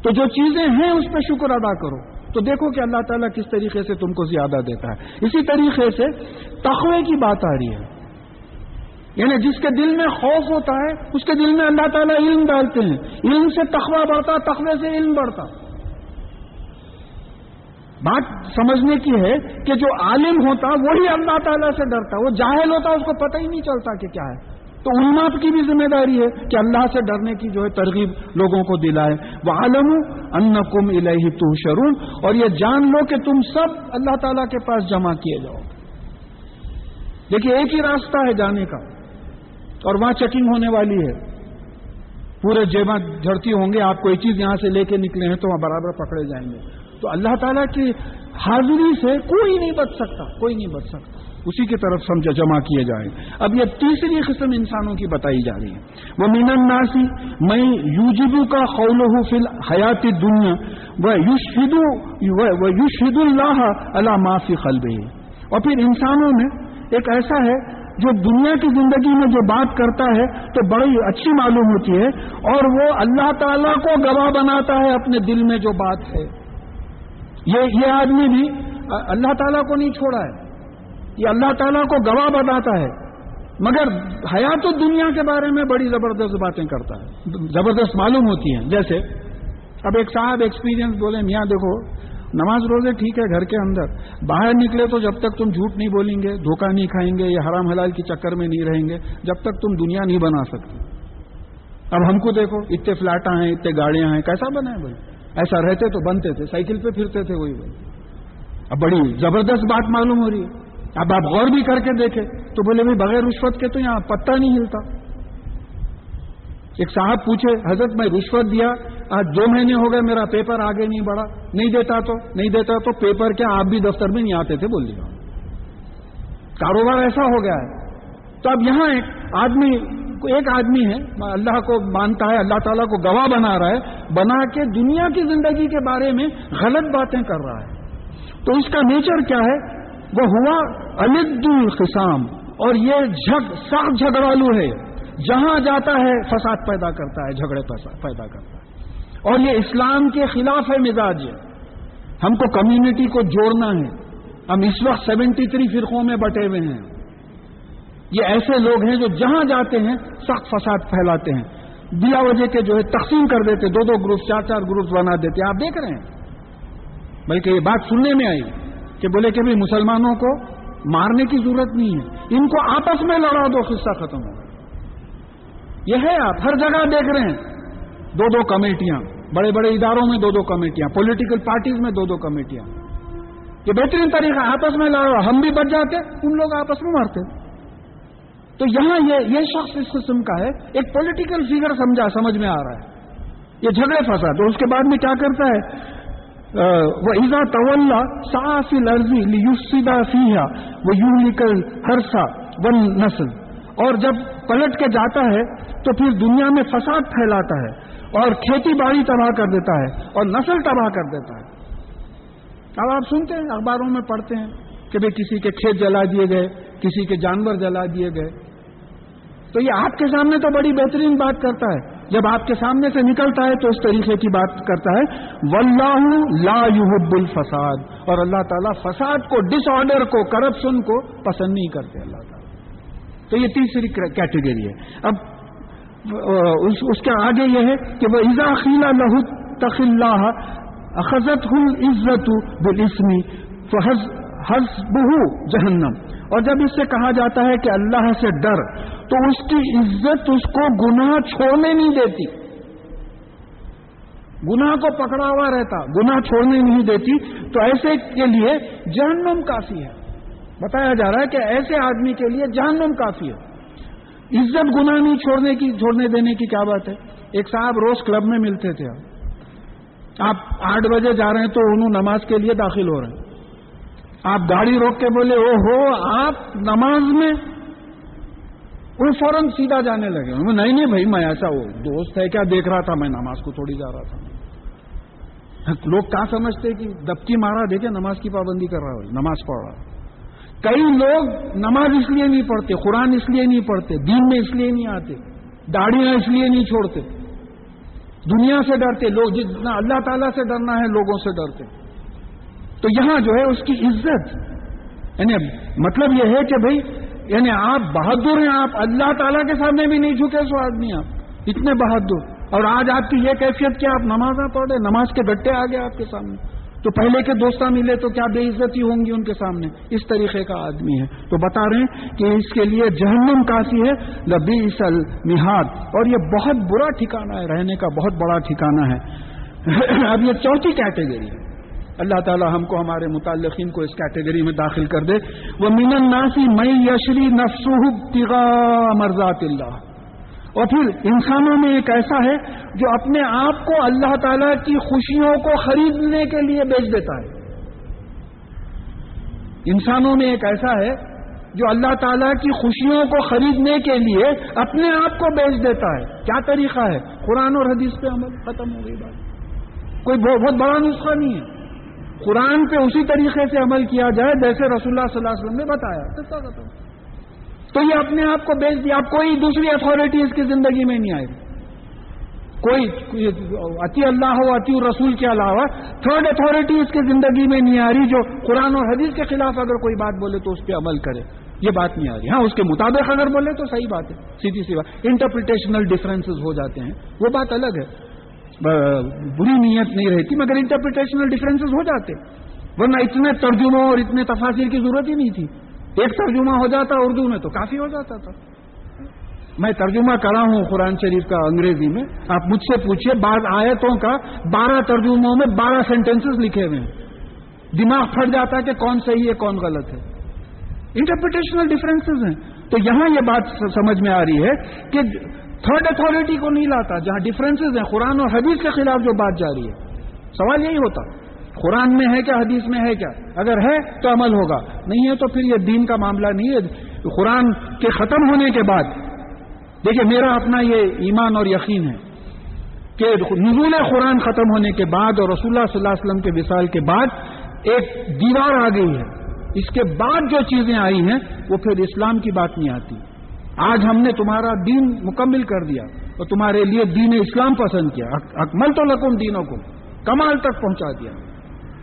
[SPEAKER 2] تو جو چیزیں ہیں، اس پہ شکر ادا کرو۔ تو دیکھو کہ اللہ تعالیٰ کس طریقے سے تم کو زیادہ دیتا ہے۔ اسی طریقے سے تخوے کی بات آ رہی ہے۔ یعنی جس کے دل میں خوف ہوتا ہے، اس کے دل میں اللہ تعالیٰ علم ڈالتے ہیں۔ علم سے تخوہ بڑھتا تخوے سے علم بڑھتا۔ بات سمجھنے کی ہے کہ جو عالم ہوتا، وہی اللہ تعالیٰ سے ڈرتا۔ وہ جاہل ہوتا، اس کو پتہ ہی نہیں چلتا کہ کیا ہے۔ تو علماء کی بھی ذمہ داری ہے کہ اللہ سے ڈرنے کی جو ہے ترغیب لوگوں کو دلائے۔ وہ عالم ان کم الہی تو شرون اور یہ جان لو کہ تم سب اللہ تعالیٰ کے پاس جمع کیے جاؤ۔ دیکھیے، ایک ہی راستہ ہے جانے کا۔ اور وہاں چیکنگ ہونے والی ہے۔ پورے جیبا جھڑتی ہوں گے آپ کوئی چیز یہاں سے لے کے نکلے ہیں تو وہاں برابر پکڑے جائیں گے۔ تو اللہ تعالیٰ کی حاضری سے کوئی نہیں بچ سکتا، کوئی نہیں بچ سکتا۔ اسی کی طرف سمجھا، جمع کیے جائیں۔ اب یہ تیسری قسم انسانوں کی بتائی جا رہی ہے۔ وہ مین ناسی میں یوجبو کا قول فل حیاتی دنیا وہ یوشید اللہ اللہ معافی خلبے اور پھر انسانوں میں ایک ایسا ہے جو دنیا کی زندگی میں جو بات کرتا ہے تو بڑی اچھی معلوم ہوتی ہے اور وہ اللہ تعالیٰ کو گواہ بناتا ہے اپنے دل میں جو بات ہے۔ یہ یہ آدمی بھی اللہ تعالیٰ کو نہیں چھوڑا ہے۔ یہ اللہ تعالیٰ کو گواہ بناتا ہے۔ مگر حیات دنیا کے بارے میں بڑی زبردست باتیں کرتا ہے۔ زبردست معلوم ہوتی ہیں۔ جیسے اب ایک صاحب ایکسپیرینس بولے، میاں دیکھو نماز روزے ٹھیک ہے گھر کے اندر۔ باہر نکلے تو جب تک تم جھوٹ نہیں بولیں گے، دھوکہ نہیں کھائیں گے یا حرام حلال کے چکر میں نہیں رہیں گے، جب تک تم دنیا نہیں بنا سکتے۔ اب ہم کو دیکھو، اتنے فلیٹاں ہیں، اتنے گاڑیاں ہیں، کیسا بنا ہے بھائی؟ ایسا رہتے تو بنتے تھے، سائیکل پہ پھرتے تھے وہی بھائی۔ اب بڑی زبردست بات معلوم ہو رہی ہے۔ اب آپ غور بھی کر کے دیکھیں۔ تو بولے بھائی، بغیر رشوت کے تو یہاں پتہ نہیں ہلتا۔ ایک صاحب پوچھے، حضرت، میں رشوت دیا، آج دو مہینے ہو گئے، میرا پیپر آگے نہیں بڑھا، نہیں دیتا تو، نہیں دیتا تو پیپر کیا آپ بھی دفتر میں نہیں آتے تھے؟ بول دیا۔ کاروبار ایسا ہو گیا ہے۔ تو اب یہاں ایک آدمی ایک آدمی ہے، اللہ کو مانتا ہے، اللہ تعالیٰ کو گواہ بنا رہا ہے، بنا کے دنیا کی زندگی کے بارے میں غلط باتیں کر رہا ہے۔ تو اس کا نیچر کیا ہے؟ وہ ہوا الد الخسام اور یہ جھگ، سخت جھگڑالو ہے۔ جہاں جاتا ہے، فساد پیدا کرتا ہے، جھگڑے پیدا کرتا ہے۔ اور یہ اسلام کے خلاف ہے مزاج ہم کو کمیونٹی کو جوڑنا ہے۔ ہم اس وقت سیونٹی تھری فرقوں میں بٹے ہوئے ہیں۔ یہ ایسے لوگ ہیں جو جہاں جاتے ہیں، سخت فساد پھیلاتے ہیں۔ بلا وجہ کے جو ہے تقسیم کر دیتے دو دو گروپ چار چار گروپ بنا دیتے آپ دیکھ رہے ہیں۔ بلکہ یہ بات سننے میں آئی کہ بولے کہ بھائی مسلمانوں کو مارنے کی ضرورت نہیں ہے۔ ان کو آپس میں لڑا دو، قصہ ختم ہوگا یہ ہے آپ، ہر جگہ دیکھ رہے ہیں۔ دو دو کمیٹیاں، بڑے بڑے اداروں میں دو دو کمیٹیاں پولیٹیکل پارٹیز میں دو دو کمیٹیاں۔ یہ بہترین طریقہ، آپس میں لڑو، ہم بھی بچ جاتے، ان لوگ آپس میں مارتے تو یہاں یہ یہ شخص اس قسم کا ہے، ایک پولیٹیکل فگر سمجھا، سمجھ میں آ رہا ہے۔ یہ جھگڑے پھنسا تو اس کے بعد میں کیا کرتا ہے؟ وہ ایزا طول صافی لرزی لیوسیدا فیحا وہ یوں نکل، ہرسا ون نسل اور جب پلٹ کے جاتا ہے تو پھر دنیا میں فساد پھیلاتا ہے اور کھیتی باڑی تباہ کر دیتا ہے اور نسل تباہ کر دیتا ہے۔ اب آپ سنتے ہیں، اخباروں میں پڑھتے ہیں کہ بھائی کسی کے کھیت جلا دیے گئے، کسی کے جانور جلا دیے گئے۔ تو یہ آپ کے سامنے تو بڑی بہترین بات کرتا ہے۔ جب آپ کے سامنے سے نکلتا ہے تو اس طریقے کی بات کرتا ہے۔ واللہ لا يحب الفساد۔ اور اللہ تعالیٰ فساد کو ڈس آرڈر کو کرپشن کو پسند نہیں کرتے اللہ تو یہ تیسری کیٹیگری ہے۔ اب اس کے آگے یہ ہے کہ وہ ایزا خیلا لہ تخلاح اخذت ہل عزت حز بہو جہنم اور جب اس سے کہا جاتا ہے کہ اللہ سے ڈر، تو اس کی عزت اس کو گناہ چھوڑنے نہیں دیتی۔ گناہ کو پکڑا ہوا رہتا، گناہ چھوڑنے نہیں دیتی۔ تو ایسے کے لیے جہنم کافی ہے۔ بتایا جا رہا ہے کہ ایسے آدمی کے لیے جہنم کافی ہے۔ عزت گناہ نہیں چھوڑنے کی، چھوڑنے دینے کی کیا بات ہے؟ ایک صاحب روز کلب میں ملتے تھے۔ آپ آٹھ بجے جا رہے ہیں تو انہوں نماز کے لیے داخل ہو رہے ہیں۔ آپ گاڑی روک کے بولے او ہو آپ نماز میں وہ فوراً سیدھا جانے لگے۔ نہیں نہیں بھائی، میں ایسا وہ دوست ہے کیا؟ دیکھ رہا تھا میں نماز کو تھوڑی جا رہا تھا۔ لوگ کہاں سمجھتے کہ دبکی مارا دیکھے نماز کی پابندی کر رہا ہے، نماز پڑھ رہا کئی لوگ نماز اس لیے نہیں پڑھتے، قرآن اس لیے نہیں پڑھتے، دین میں اس لیے نہیں آتے، داڑیاں اس لیے نہیں چھوڑتے۔ دنیا سے ڈرتے، لوگ جتنا اللہ تعالیٰ سے ڈرنا ہے لوگوں سے ڈرتے۔ تو یہاں جو ہے اس کی عزت۔ یعنی مطلب یہ ہے کہ بھائی یعنی آپ بہادر ہیں، آپ اللہ تعالیٰ کے سامنے بھی نہیں جھکے سو آدمی آپ۔ اتنے بہادر۔ اور آج آپ کی یہ کیفیت کیا آپ نماز نہ پڑھ رہے نماز کے گٹے آ گئے آپ کے سامنے۔ تو پہلے کے دوستہ ملے تو کیا بے عزتی ہوں گی ان کے سامنے؟ اس طریقے کا آدمی ہے۔ تو بتا رہے ہیں کہ اس کے لیے جہنم کافی ہے۔ لبی اسل مہاد اور یہ بہت برا ٹھکانا ہے، رہنے کا بہت بڑا ٹھکانا ہے۔ اب یہ چوتھی کیٹیگری ہے۔ اللہ تعالی ہم کو ہمارے متعلقین کو اس کیٹیگری میں داخل کر دے۔ وہ مین الناسی مئی یشری نفسوہ تغا مرزات اللہ۔ اور پھر انسانوں میں ایک ایسا ہے جو اپنے آپ کو اللہ تعالی کی خوشیوں کو خریدنے کے لیے بیچ دیتا ہے۔ انسانوں میں ایک ایسا ہے جو اللہ تعالیٰ کی خوشیوں کو خریدنے کے لیے اپنے آپ کو بیچ دیتا ہے۔ کیا طریقہ ہے؟ قرآن اور حدیث پہ عمل ختم ہو گئی بات۔ کوئی بہت بڑا نسخہ نہیں ہے۔ قرآن پہ اسی طریقے سے عمل کیا جائے جیسے رسول اللہ صلی اللہ علیہ وسلم نے بتایا۔ تو یہ اپنے آپ کو بیچ دیا۔ اب کوئی دوسری اتھارٹی اس کی زندگی میں نہیں آئے۔ کوئی اتی اللہ ہو، اتی رسول کے علاوہ تھرڈ اتھارٹی اس کی زندگی میں نہیں آ رہی جو قرآن اور حدیث کے خلاف اگر کوئی بات بولے تو اس پہ عمل کرے۔ یہ بات نہیں آ رہی۔ ہاں اس کے مطابق اگر بولے تو صحیح بات ہے۔ سیدھی سی بات۔ انٹرپریٹیشنل ڈفرینسز ہو جاتے ہیں۔ وہ بات الگ ہے۔ بری نیت نہیں رہتی، مگر انٹرپریٹیشنل ڈفرینسز ہو جاتے۔ ورنہ اتنے ترجموں اور اتنے تفاصر کی ضرورت ہی نہیں تھی۔ ایک ترجمہ ہو جاتا اردو میں تو کافی ہو جاتا تھا۔ میں ترجمہ کرا ہوں قرآن شریف کا انگریزی میں۔ آپ مجھ سے پوچھیے بعض آیتوں کا بارہ ترجموں میں بارہ سینٹینسز لکھے ہوئے ہیں۔ دماغ پھٹ جاتا ہے کہ کون صحیح ہے، کون غلط ہے۔ انٹرپریٹیشنل ڈفرینسز ہیں۔ تو یہاں یہ بات سمجھ میں آ رہی ہے کہ تھرڈ اتھارٹی کو نہیں لاتا، جہاں ڈفرینسز ہیں، قرآن اور حدیث کے خلاف جو بات جاری ہے۔ سوال یہی ہوتا۔ قرآن میں ہے کیا، حدیث میں ہے کیا؟ اگر ہے تو عمل ہوگا۔ نہیں ہے تو پھر یہ دین کا معاملہ نہیں ہے۔ قرآن کے ختم ہونے کے بعد، دیکھیے میرا اپنا یہ ایمان اور یقین ہے کہ نزول قرآن ختم ہونے کے بعد اور رسول اللہ صلی اللہ علیہ وسلم کے وصال کے بعد ایک دیوار آ گئی ہے۔ اس کے بعد جو چیزیں آئی ہیں، وہ پھر اسلام کی بات نہیں آتی۔ آج ہم نے تمہارا دین مکمل کر دیا اور تمہارے لیے دین اسلام پسند کیا۔ اکمل تو لکم دینوں کو کمال تک پہنچا دیا۔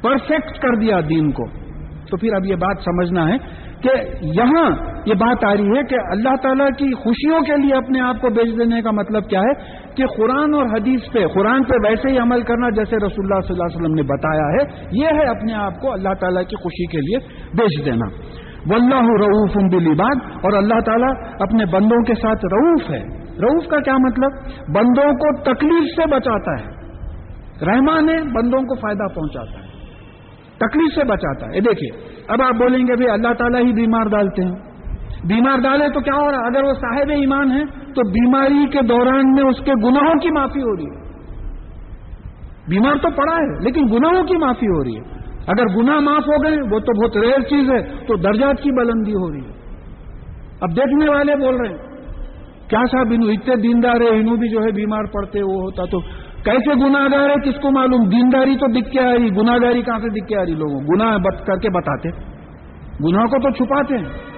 [SPEAKER 2] پرفیکٹ کر دیا دین کو۔ تو پھر اب یہ بات سمجھنا ہے کہ یہاں یہ بات آ رہی ہے کہ اللہ تعالیٰ کی خوشیوں کے لیے اپنے آپ کو بیچ دینے کا مطلب کیا ہے کہ قرآن اور حدیث پہ، قرآن پہ ویسے ہی عمل کرنا جیسے رسول اللہ صلی اللہ علیہ وسلم نے بتایا ہے، یہ ہے اپنے آپ کو اللہ تعالیٰ کی خوشی کے لیے بیچ دینا۔ واللہ رعوف بالعباد، اور اللہ تعالیٰ اپنے بندوں کے ساتھ رعوف ہے۔ رعوف کا کیا مطلب؟ بندوں کو تکلیف سے بچاتا ہے۔ رحمان ہے بندوں کو فائدہ پہنچاتا ہے۔ تکلیف سے بچاتا ہے۔ دیکھیے، اب آپ بولیں گے بھائی اللہ تعالیٰ ہی بیمار ڈالتے ہیں۔ بیمار ڈالے تو کیا ہو رہا ہے؟ اگر وہ صاحب ایمان ہے تو بیماری کے دوران میں اس کے گناہوں کی معافی ہو رہی ہے۔ بیمار تو پڑا ہے، لیکن گناہوں کی معافی ہو رہی ہے۔ اگر گناہ معاف ہو گئے، وہ تو بہت ریئر چیز ہے، تو درجات کی بلندی ہو رہی ہے۔ اب دیکھنے والے بول رہے ہیں، کیا صاحب انو اتنے دیندار ہے انہوں بھی جو ہے بیمار پڑتے، وہ ہوتا تو کیسے گناگار ہے؟ کس کو معلوم؟ دینداری تو دکھ کے آ رہی گناگاری کہاں سے دکھ کے آ رہی لوگوں گناہ کر کے بتاتے گناہ کو تو چھپاتے ہیں۔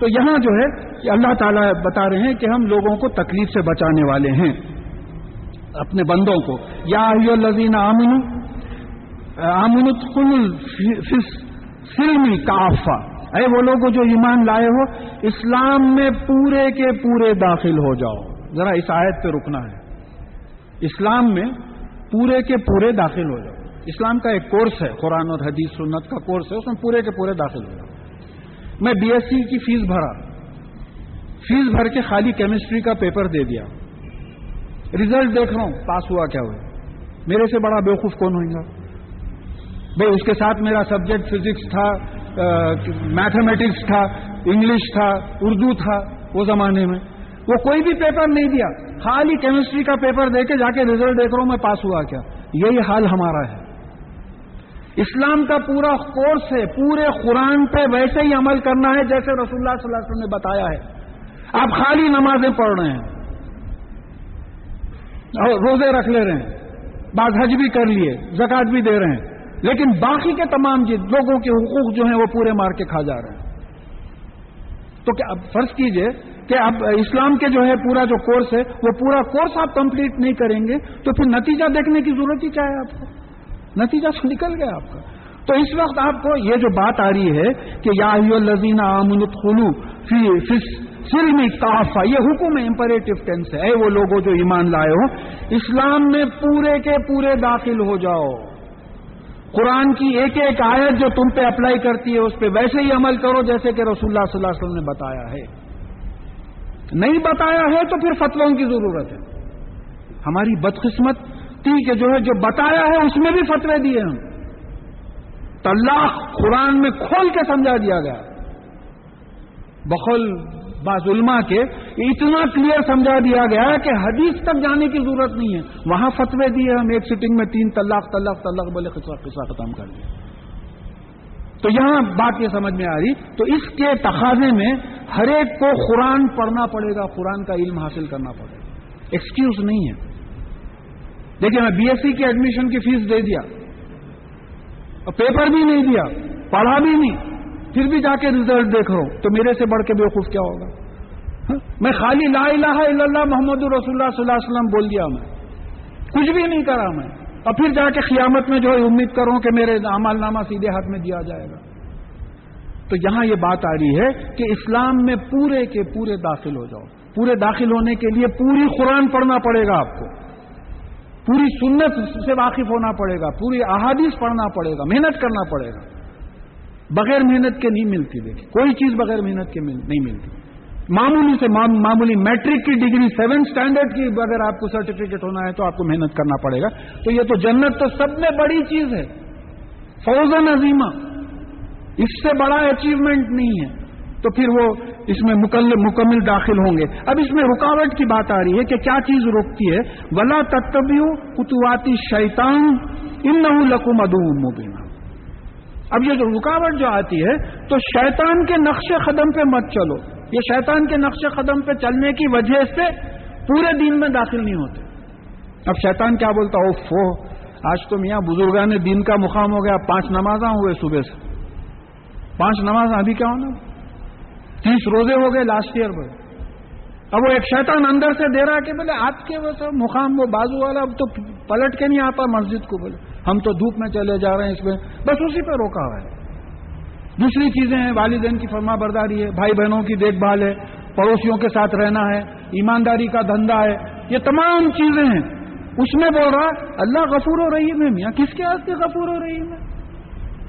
[SPEAKER 2] تو یہاں جو ہے اللہ تعالیٰ بتا رہے ہیں کہ ہم لوگوں کو تکلیف سے بچانے والے ہیں۔ اپنے بندوں کو۔ یا لذین آمن آمن فلمی کافا اے وہ لوگ جو ایمان لائے ہو، اسلام میں پورے کے پورے داخل ہو جاؤ۔ ذرا اس آیت پہ رکنا ہے۔ اسلام میں پورے کے پورے داخل ہو جاؤ۔ اسلام کا ایک کورس ہے، قرآن اور حدیث، سنت کا کورس ہے، اس میں پورے کے پورے داخل ہو جاؤ۔ میں بی ایس سی کی فیس بھرا، فیس بھر کے خالی کیمسٹری کا پیپر دے دیا۔ ریزلٹ دیکھ رہا ہوں، پاس ہوا کیا ہوا میرے سے بڑا بیوقوف کون ہوئیں گا؟ بھائی، اس کے ساتھ میرا سبجیکٹ فزکس تھا میتھمیٹکس تھا، انگلش تھا، اردو تھا، وہ زمانے میں۔ وہ کوئی بھی پیپر نہیں دیا۔ خالی کیمسٹری کا پیپر دے کے جا کے ریزلٹ دیکھ رہا ہوں میں پاس ہوا کیا؟ یہی حال ہمارا ہے۔ اسلام کا پورا کورس ہے، پورے قرآن پہ ویسے ہی عمل کرنا ہے، جیسے رسول اللہ صلی اللہ علیہ وسلم نے بتایا ہے۔ آپ خالی نمازیں پڑھ رہے ہیں۔ اور روزے رکھ لے رہے ہیں۔ بعض حج بھی کر لیے زکات بھی دے رہے ہیں۔ لیکن باقی کے تمام جی لوگوں کے حقوق جو ہیں وہ پورے مار کے کھا جا رہے ہیں۔ تو کیا اب فرض کیجیے کہ اب اسلام کے جو ہے پورا جو کورس ہے، وہ پورا کورس آپ کمپلیٹ نہیں کریں گے، تو پھر نتیجہ دیکھنے کی ضرورت ہی کیا ہے آپ کو؟ نتیجہ تو نکل گیا آپ کا۔ تو اس وقت آپ کو یہ جو بات آ رہی ہے کہ یا لذین آمنت خلو فلم کافا یہ حکم ہے امپریٹو ٹینس ہے۔ وہ لوگوں جو ایمان لائے ہو، اسلام میں پورے کے پورے داخل ہو جاؤ۔ قرآن کی ایک ایک آیت جو تم پہ اپلائی کرتی ہے، اس پہ ویسے ہی عمل کرو جیسے کہ رسول اللہ صلی اللہ علیہ وسلم نے بتایا ہے۔ نہیں بتایا ہے تو پھر فتووں کی ضرورت ہے۔ ہماری بدقسمت کہ جو ہے جو بتایا ہے اس میں بھی فتوے دیے ہم۔ طلاق قرآن میں کھول کے سمجھا دیا گیا۔ بخل بعض علماء کے اتنا کلیئر سمجھا دیا گیا کہ حدیث تک جانے کی ضرورت نہیں ہے۔ وہاں فتوے دیے ہم، ایک سٹنگ میں تین طلاق طلاق طلاق، بولے قصہ قصہ ختم کر دیا۔ تو یہاں بات یہ سمجھ میں آ رہی، تو اس کے تقاضے میں ہر ایک کو قرآن پڑھنا پڑے گا، قرآن کا علم حاصل کرنا پڑے گا۔ ایکسکیوز نہیں ہے۔ دیکھیے میں بی ایس سی کی ایڈمیشن کی فیس دے دیا، اور پیپر بھی نہیں دیا، پڑھا بھی نہیں، پھر بھی جا کے ریزلٹ دیکھ رہا ہوں۔ تو میرے سے بڑھ کے بے کیا ہوگا؟ ہاں؟ میں خالی لا الہ الا اللہ محمد رسول اللہ صلی اللہ علیہ وسلم بول دیا میں۔ کچھ بھی نہیں کرا میں۔ اور پھر جا کے قیامت میں جو ہے امید کروں کہ میرے عمال نامہ سیدھے ہاتھ میں دیا جائے گا۔ تو یہاں یہ بات آ رہی ہے کہ اسلام میں پورے کے پورے داخل ہو جاؤ۔ پورے داخل ہونے کے لیے پوری قرآن پڑھنا پڑے گا آپ کو۔ پوری سنت سے واقف ہونا پڑے گا۔ پوری احادیث پڑھنا پڑے گا۔ محنت کرنا پڑے گا۔ بغیر محنت کے نہیں ملتی دیکھیے کوئی چیز بغیر محنت کے نہیں ملتی۔ معمولی سے معمولی میٹرک کی ڈگری سیون اسٹینڈرڈ کی اگر آپ کو سرٹیفکیٹ ہونا ہے تو آپ کو محنت کرنا پڑے گا۔ تو یہ تو جنت تو سب میں بڑی چیز ہے۔ فوز نظیمہ اس سے بڑا اچیومنٹ نہیں ہے۔ تو پھر وہ اس میں مکمل داخل ہوں گے۔ اب اس میں رکاوٹ کی بات آ رہی ہے کہ کیا چیز روکتی ہے۔ ولا تتبیو کتواتی شیطان ان لکم ادو مبینہ اب یہ جو رکاوٹ جو آتی ہے تو شیطان کے نقش قدم پہ مت چلو۔ یہ شیطان کے نقش قدم پہ چلنے کی وجہ سے پورے دین میں داخل نہیں ہوتے۔ اب شیطان کیا بولتا ہو فو آج تو میاں بزرگان دین کا مقام ہو گیا، پانچ نمازاں ہوئے صبح سے۔ پانچ نماز ابھی کیا ہونا؟ تیس روزے ہو گئے لاسٹ ایئر میں اب وہ ایک شیطان اندر سے دے رہا کہ بولے، آپ کے وہ سب مقام، وہ بازو والا اب تو پلٹ کے نہیں آتا مسجد کو بولے۔ ہم تو دھوپ میں چلے جا رہے ہیں اس میں، بس اسی پہ روکا ہوا ہے۔ دوسری چیزیں ہیں، والدین کی فرما برداری ہے، بھائی بہنوں کی دیکھ بھال ہے، پڑوسیوں کے ساتھ رہنا ہے، ایمانداری کا دھندا ہے، یہ تمام چیزیں ہیں۔ اس میں بول رہا اللہ غفور ہو رہی ہے۔ میاں، کس کے ہاتھ غفور ہو رہی ہے؟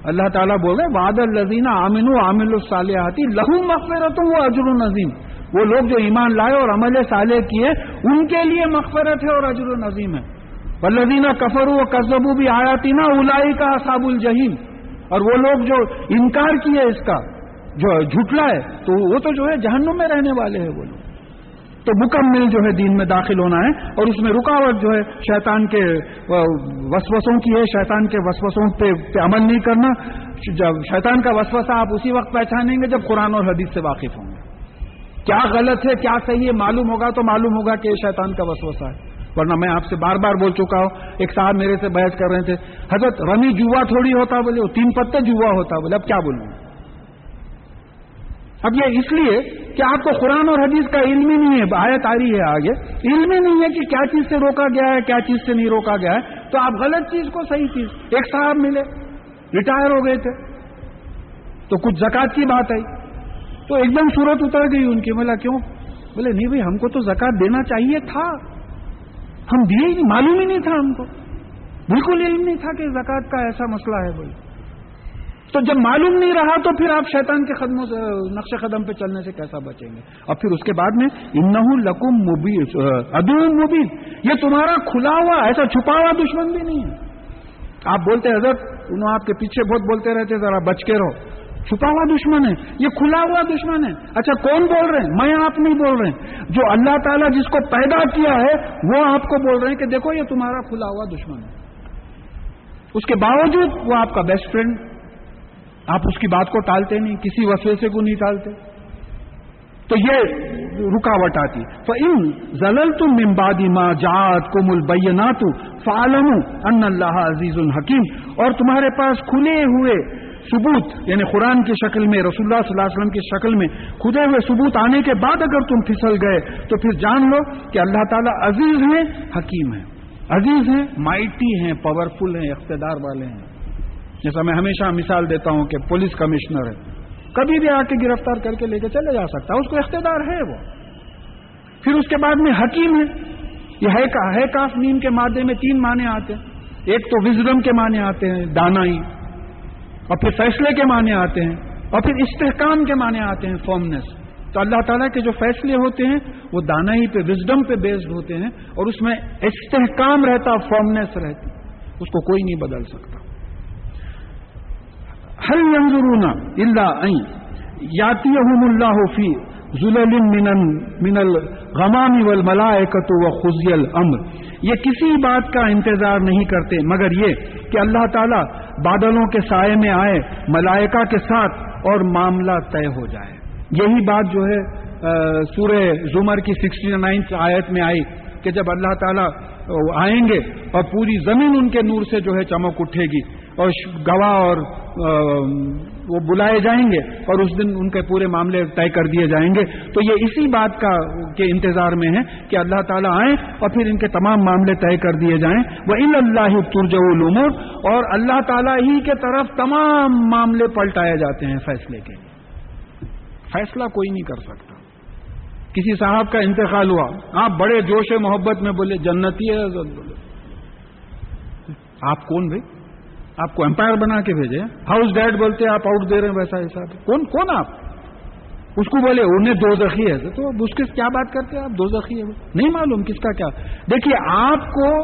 [SPEAKER 2] اللہ تعالیٰ بول رہے واد الزین عامن عامل الصالحاتی لہو مغفرت وہ اجر نظیم۔ وہ لوگ جو ایمان لائے اور عمل صالح کیے، ان کے لیے مغفرت ہے اور اجر نظیم ہے۔ ولدینہ کفر و قصبو بھی آیاتی نا الائی کا اصاب الجہیم اور وہ لوگ جو انکار کیے اس کا، جو جھٹلا ہے، تو وہ تو جو ہے جہنم میں رہنے والے ہیں وہ لوگ۔ تو مکمل جو ہے دین میں داخل ہونا ہے، اور اس میں رکاوٹ جو ہے شیطان کے وسوسوں کی ہے، شیطان کے وسوسوں پہ پہ عمل نہیں کرنا۔ جب شیطان کا وسوسہ آپ اسی وقت پہچانیں گے جب قرآن اور حدیث سے واقف ہوں گے۔ کیا غلط ہے، کیا صحیح ہے، معلوم ہوگا تو معلوم ہوگا کہ یہ شیطان کا وسوسہ ہے۔ ورنہ میں آپ سے بار بار بول چکا ہوں، ایک صاحب میرے سے بحث کر رہے تھے، حضرت رمی جوا تھوڑی ہوتا بولے، وہ تین پتے جوا ہوتا بولے، اب کیا بولوں؟ اب یہ اس لیے کہ آپ کو قرآن اور حدیث کا علم ہی نہیں ہے، آیت آ رہی ہے آگے۔ علم ہی نہیں ہے کہ کیا چیز سے روکا گیا ہے، کیا چیز سے نہیں روکا گیا ہے، تو آپ غلط چیز کو صحیح چیز، ایک صاحب ملے، ریٹائر ہو گئے تھے۔ تو کچھ زکات کی بات آئی۔ تو ایک دم صورت اتر گئی ان کی، بولا کیوں؟ بولے، نہیں بھائی، ہم کو تو زکات دینا چاہیے تھا۔ ہم دیے ہی نہیں، معلوم ہی نہیں تھا ہم کو۔ بالکل علم نہیں تھا کہ زکات کا ایسا مسئلہ ہے بھائی۔ تو جب معلوم نہیں رہا تو پھر آپ شیطان کے قدموں سے، نقش قدم پہ چلنے سے کیسا بچیں گے؟ اور پھر اس کے بعد میں ان لکم مبین ادو مبین۔ یہ تمہارا کھلا ہوا، ایسا چھپا ہوا دشمن بھی نہیں ہے۔ آپ بولتے، حضرت، انہوں آپ کے پیچھے بہت بولتے رہتے، ذرا بچ کے رہو۔ چھپا ہوا دشمن ہے، یہ کھلا ہوا دشمن ہے۔ اچھا کون بول رہے ہیں؟ میں آپ نہیں بول رہے۔ ہیں جو اللہ تعالیٰ جس کو پیدا کیا ہے، وہ آپ کو بول رہے ہیں کہ دیکھو، یہ تمہارا کھلا ہوا دشمن ہے۔ اس کے باوجود وہ آپ کا بیسٹ فرینڈ آپ اس کی بات کو ٹالتے نہیں، کسی وسوسے کو نہیں ٹالتے؟ تو یہ رکاوٹ آتی۔ تو ان زلل تم ممبادی ماں جات کو مل بینات فالم ان اللہ عزیز الحکیم اور تمہارے پاس کھلے ہوئے ثبوت یعنی قرآن کی شکل میں رسول اللہ صلی اللہ علیہ وسلم کی شکل میں، کھدے ہوئے ثبوت آنے کے بعد اگر تم پھسل گئے، تو پھر جان لو کہ اللہ تعالیٰ عزیز ہیں، حکیم ہیں۔ عزیز ہیں، مائٹی ہیں، پاورفل ہیں، اقتدار والے ہیں۔ جیسا میں ہمیشہ مثال دیتا ہوں کہ پولیس کمشنر ہے۔ کبھی بھی آ کے گرفتار کر کے لے کے چلے جا سکتا ہے، اس کو اقتدار ہے وہ۔ پھر اس کے بعد میں حکیم ہے۔ یہ ہے کاف نیم کے مادے میں تین معنی آتے ہیں۔ ایک تو وزڈم کے معنی آتے ہیں، دانائی۔ اور پھر فیصلے کے معنی آتے ہیں اور پھر استحکام کے معنی آتے ہیں فارمنیس تو اللہ تعالیٰ کے جو فیصلے ہوتے ہیں وہ دانائی پہ وزڈم پہ بیسڈ ہوتے ہیں اور اس میں استحکام رہتا فارمنیس رہتی اس کو کوئی نہیں بدل سکتا. ہر ینظرون اللہ یاتی اللہ فی ظلم من الغمام والملائکت و خزی الامر یہ کسی بات کا انتظار نہیں کرتے، مگر یہ کہ اللہ تعالیٰ بادلوں کے سائے میں آئے، ملائکہ کے ساتھ اور معاملہ طے ہو جائے۔ یہی بات جو ہے سورہ زمر کی سکسٹی نائنتھ آیت میں آئی کہ جب اللہ تعالیٰ آئیں گے اور پوری زمین ان کے نور سے جو ہے چمک اٹھے گی اور گواہ اور وہ بلائے جائیں گے اور اس دن ان کے پورے معاملے طے کر دیے جائیں گے۔ تو یہ اسی بات کا کے انتظار میں ہے کہ اللہ تعالیٰ آئیں اور پھر ان کے تمام معاملے طے کر دیے جائیں۔ وہ ان اللہ ترج العمور اور اللہ تعالیٰ ہی کے طرف تمام معاملے پلٹائے جاتے ہیں فیصلے کے فیصلہ کوئی نہیں کر سکتا۔ کسی صاحب کا انتقال ہوا۔ آپ بڑے جوش محبت میں بولے، جنتی ہے بولے۔ آپ کون بھائی؟ آپ کو امپائر بنا کے بھیجے۔ ہاؤس ڈیڈ بولتے آپ آؤٹ دے رہے ہیں، ویسا حساب کون کون آپ؟ اس کو بولے، انہیں دو زخی ہے۔ تو اس کے کیا بات کرتے ہیں؟ آپ دو زخی ہے نہیں معلوم کس کا کیا۔ دیکھیے، آپ کو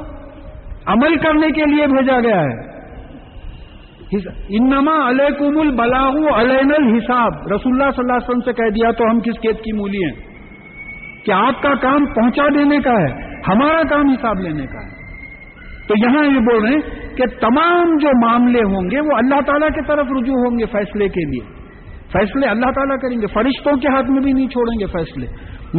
[SPEAKER 2] عمل کرنے کے لیے بھیجا گیا ہے۔ انما علیکم البلاغ علین الحساب۔ رسول اللہ صلی اللہ علیہ وسلم سے کہہ دیا تو ہم کس کیت کی مولی ہیں؟ کہ آپ کا کام پہنچا دینے کا ہے، ہمارا کام حساب لینے کا ہے۔ تو یہاں یہ بول رہے ہیں کہ تمام جو معاملے ہوں گے وہ اللہ تعالیٰ کی طرف رجوع ہوں گے فیصلے کے لیے۔ فیصلے اللہ تعالیٰ کریں گے۔ فرشتوں کے ہاتھ میں بھی نہیں چھوڑیں گے فیصلے۔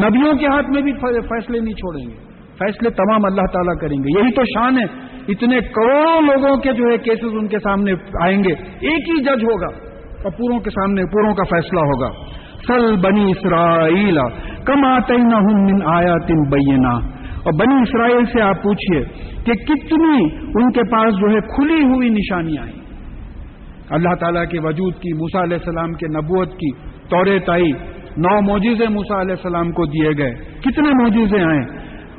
[SPEAKER 2] نبیوں کے ہاتھ میں بھی فیصلے نہیں چھوڑیں گے۔ فیصلے تمام اللہ تعالیٰ کریں گے۔ یہی تو شان ہے۔ اتنے کروڑوں لوگوں کے جو ہے کیسز ان کے سامنے آئیں گے۔ ایک ہی جج ہوگا اور پوروں کے سامنے پوروں کا فیصلہ ہوگا۔ سل بنی اسرائیل کم آتے نہ آیا تن بینا اور بنی اسرائیل سے آپ پوچھئے کہ کتنی ان کے پاس جو ہے کھلی ہوئی نشانیاں آئیں اللہ تعالیٰ کے وجود کی موسا علیہ السلام کے نبوت کی تورے تائی نو موجزے موسا علیہ السلام کو دیے گئے۔ کتنے موجزے آئے؟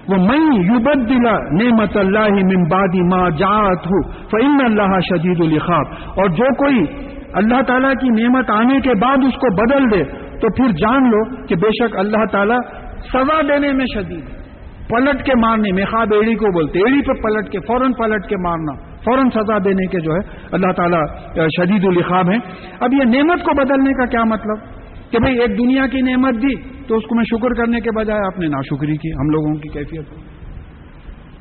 [SPEAKER 2] وہ میں یوبد دلا نعمت اللہ ممبادی ماں جات ہوں فعن اللہ شدید الخاب اور جو کوئی اللہ تعالیٰ کی نعمت آنے کے بعد اس کو بدل دے تو پھر جان لو کہ بے شک اللہ تعالیٰ سزا دینے میں شدید ہے۔ پلٹ کے مارنے میں ایڑی کو بولتے ایڑی پہ پلٹ کے، فوراً پلٹ کے مارنا، فوراً سزا دینے کے جو ہے، اللہ تعالیٰ شدید الخاب ہیں۔ اب یہ نعمت کو بدلنے کا کیا مطلب؟ کہ بھئی ایک دنیا کی نعمت دی تو اس کو میں شکر کرنے کے بجائے آپ نے ناشکری کی، ہم لوگوں کی کیفیت۔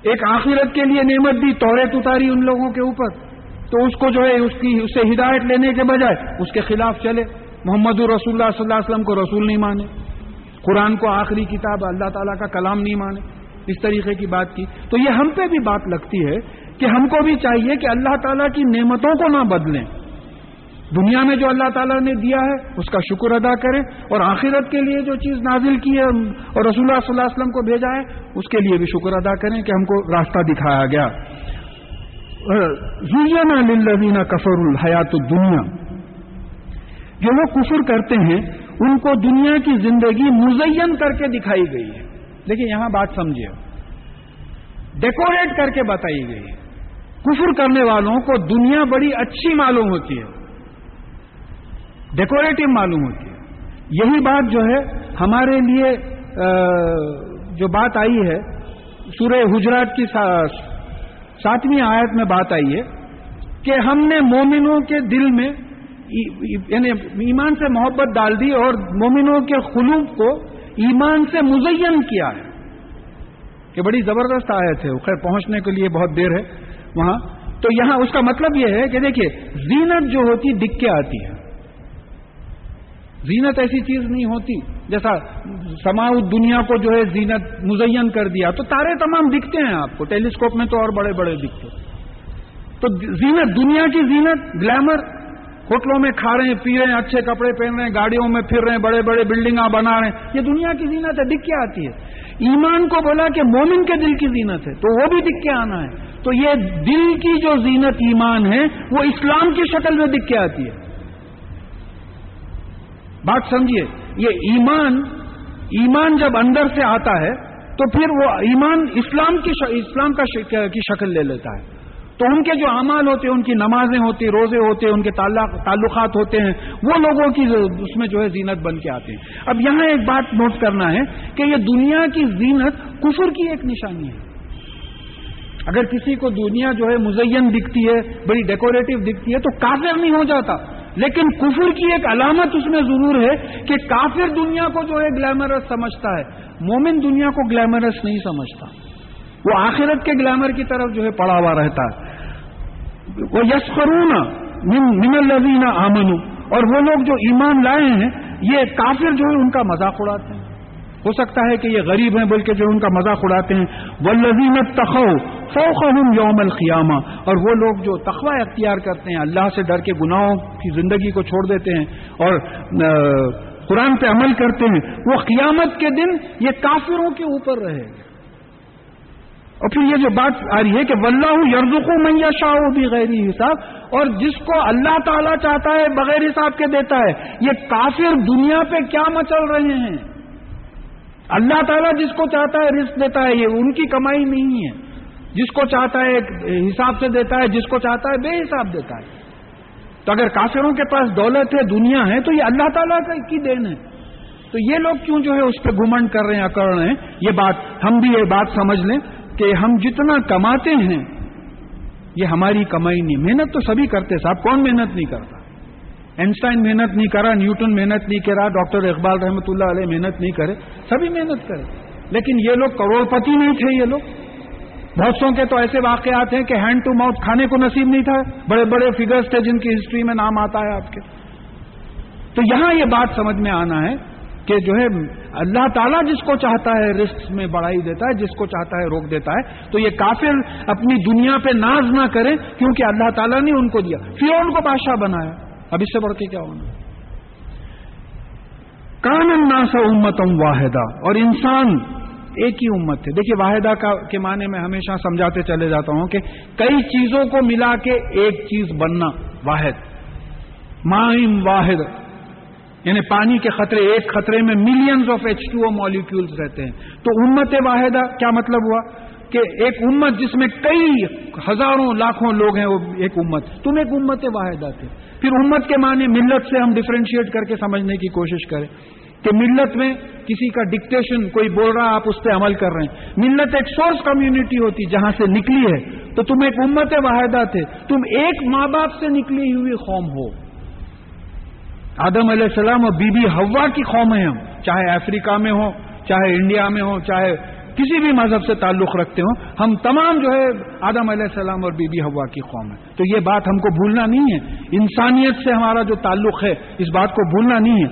[SPEAKER 2] ایک آخرت کے لیے نعمت دی توریت اتاری ان لوگوں کے اوپر۔ تو اس کو جو ہے، اس کی، اس سے ہدایت لینے کے بجائے اس کے خلاف چلے۔ محمد الرسول اللہ صلی اللہ علیہ وسلم کو رسول نہیں مانے۔ قرآن کو آخری کتاب اللہ تعالیٰ کا کلام نہیں مانے، اس طریقے کی بات کی۔ تو یہ ہم پہ بھی بات لگتی ہے کہ ہم کو بھی چاہیے کہ اللہ تعالیٰ کی نعمتوں کو نہ بدلیں۔ دنیا میں جو اللہ تعالیٰ نے دیا ہے، اس کا شکر ادا کریں۔ اور آخرت کے لیے جو چیز نازل کی ہے اور رسول اللہ صلی اللہ علیہ وسلم کو بھیجا ہے، اس کے لیے بھی شکر ادا کریں کہ ہم کو راستہ دکھایا گیا۔ زینا للذین کفر الحیات الدنیا۔ جو وہ کفر کرتے ہیں ان کو دنیا کی زندگی مزین کر کے دکھائی گئی ہے۔ لیکن یہاں بات سمجھے۔ ڈیکوریٹ کر کے بتائی گئی ہے۔ کفر کرنے والوں کو دنیا بڑی اچھی معلوم ہوتی ہے۔ ڈیکوریٹو معلوم ہوتی ہے۔ یہی بات جو ہے، ہمارے لیے جو بات آئی ہے، سورہ حجرات کی ساتویں آیت میں بات آئی ہے کہ ہم نے مومنوں کے دل میں یعنی ایمان سے محبت ڈال دی اور مومنوں کے خلوب کو ایمان سے مزین کیا ہے۔ کہ بڑی زبردست آئے تھے خیر، پہنچنے کے لیے بہت دیر ہے وہاں۔ تو یہاں اس کا مطلب یہ ہے کہ دیکھیے، زینت جو ہوتی دکھ کے آتی ہے زینت ایسی چیز نہیں ہوتی۔ جیسا سماؤ دنیا کو جو ہے زینت مزین کر دیا۔ تو تارے تمام دکھتے ہیں آپ کو۔ ٹیلیسکوپ میں تو اور بڑے بڑے دکھتے تو زینت، دنیا کی زینت، گلیمر ہوٹلوں میں کھا رہے ہیں، پی رہے ہیں، اچھے کپڑے پہن رہے ہیں، گاڑیوں میں پھر رہے ہیں، بڑے بڑے بلڈنگ بنا رہے ہیں۔ یہ دنیا کی زینت ہے دکھ کے آتی ہے۔ ایمان کو بولا کہ مومن کے دل کی زینت ہے، تو وہ بھی دکھ کے آنا ہے۔ تو یہ دل کی جو زینت، ایمان ہے، وہ اسلام کی شکل میں دکھ کے آتی ہے۔ بات سمجھیے، یہ ایمان ایمان جب اندر سے آتا ہے، تو پھر وہ ایمان اسلام کی اسلام کا کی شکل لے لیتا ہے۔ تو ان کے جو اعمال ہوتے ہیں، ان کی نمازیں ہوتی، روزے ہوتے ہیں ان کے تعلقات ہوتے ہیں، وہ لوگوں کی اس میں جو ہے زینت بن کے آتے ہیں۔ اب یہاں ایک بات نوٹ کرنا ہے کہ یہ دنیا کی زینت کفر کی ایک نشانی ہے۔ اگر کسی کو دنیا جو ہے مزین دکھتی ہے، بڑی ڈیکوریٹو دکھتی ہے، تو کافر نہیں ہو جاتا۔ لیکن کفر کی ایک علامت اس میں ضرور ہے کہ کافر دنیا کو جو ہے گلیمرس سمجھتا ہے۔ مومن دنیا کو گلیمرس نہیں سمجھتا۔ وہ آخرت کے گلیمر کی طرف جو ہے پڑا ہوا رہتا ہے۔ وہ یس من الزین آمن اور وہ لوگ جو ایمان لائے ہیں، یہ کافر جو ہے ان کا مذاق اڑاتے ہیں۔ ہو سکتا ہے کہ یہ غریب ہیں، بلکہ جو ان کا مذاق اڑاتے ہیں۔ وہ لذیم تخو فوقہم یوم القیامہ اور وہ لوگ جو تخوہ اختیار کرتے ہیں، اللہ سے ڈر کے گناہوں کی زندگی کو چھوڑ دیتے ہیں اور قرآن پہ عمل کرتے ہیں۔ وہ قیامت کے دن یہ کافروں کے اوپر رہے۔ گا اور پھر یہ جو بات آ رہی ہے کہ ولہ یرزقو میاں شاہ بھی غیر حساب، اور جس کو اللہ تعالیٰ چاہتا ہے بغیر حساب کے دیتا ہے، یہ کافر دنیا پہ کیا مچل رہے ہیں؟ اللہ تعالیٰ جس کو چاہتا ہے رزق دیتا ہے، یہ ان کی کمائی نہیں ہے۔ جس کو چاہتا ہے حساب سے دیتا ہے، جس کو چاہتا ہے بے حساب دیتا ہے۔ تو اگر کافروں کے پاس دولت ہے، دنیا ہے، تو یہ اللہ تعالیٰ کی دین ہے؟ تو یہ لوگ کیوں جو ہے اس پہ گھمنڈ کر رہے ہیں، اکڑ رہے ہیں؟ یہ بات ہم بھی یہ بات سمجھ لیں۔ کہ ہم جتنا کماتے ہیں، یہ ہماری کمائی نہیں۔ محنت تو سبھی کرتے صاحب، کون محنت نہیں کرتا؟ اینسٹائن محنت نہیں کرا، نیوٹن محنت نہیں کرا، ڈاکٹر اقبال رحمۃ اللہ علیہ محنت نہیں کرے، سبھی محنت کرے۔ لیکن یہ لوگ کروڑ پتی نہیں تھے، یہ لوگ۔ بہت سو کے تو ایسے واقعات ہیں کہ ہینڈ ٹو ماؤتھ کھانے کو نصیب نہیں تھا۔ بڑے بڑے فگرس تھے جن کی ہسٹری میں نام آتا ہے آپ کے۔ تو یہاں یہ بات سمجھ میں آنا ہے کہ جو ہے اللہ تعالیٰ جس کو چاہتا ہے رسک میں بڑھائی دیتا ہے، جس کو چاہتا ہے روک دیتا ہے، تو یہ کافر اپنی دنیا پہ ناز نہ کرے کیونکہ اللہ تعالیٰ نے ان کو دیا۔ پھر ان کو بادشاہ بنایا۔ اب اس سے بڑھ کے کیا ہونا؟ کان الناس امتم واحدہ۔ اور انسان ایک ہی امت ہے۔ دیکھیے، واحدہ کا کے معنی میں ہمیشہ سمجھاتے چلے جاتا ہوں کہ کئی چیزوں کو ملا کے ایک چیز بننا واحد۔ مائم واحد۔ یعنی پانی کے خطرے، ایک خطرے میں millions of H two O molecules رہتے ہیں۔ تو امت واحدہ کیا مطلب ہوا؟ کہ ایک امت جس میں کئی ہزاروں، لاکھوں لوگ ہیں، وہ ایک امت۔ تم ایک امت واحدہ تھے۔ پھر امت کے معنی ملت سے ہم ڈفرینشیٹ کر کے سمجھنے کی کوشش کریں کہ ملت میں کسی کا ڈکٹیشن کوئی بول رہا، آپ اس پہ عمل کر رہے ہیں۔ ملت ایک سورس کمیونٹی ہوتی، جہاں سے نکلی ہے۔ تو تم ایک امت واحدہ تھے۔ تم ایک ماں باپ سے نکلی ہوئی قوم ہو۔ آدم علیہ السلام اور بی بی ہوا کی قوم ہیں ہم، چاہے افریقہ میں ہو چاہے انڈیا میں ہو چاہے کسی بھی مذہب سے تعلق رکھتے ہوں، ہم تمام جو ہے آدم علیہ السلام اور بی بی ہوا کی قوم ہے تو یہ بات ہم کو بھولنا نہیں ہے۔ انسانیت سے ہمارا جو تعلق ہے، اس بات کو بھولنا نہیں ہے۔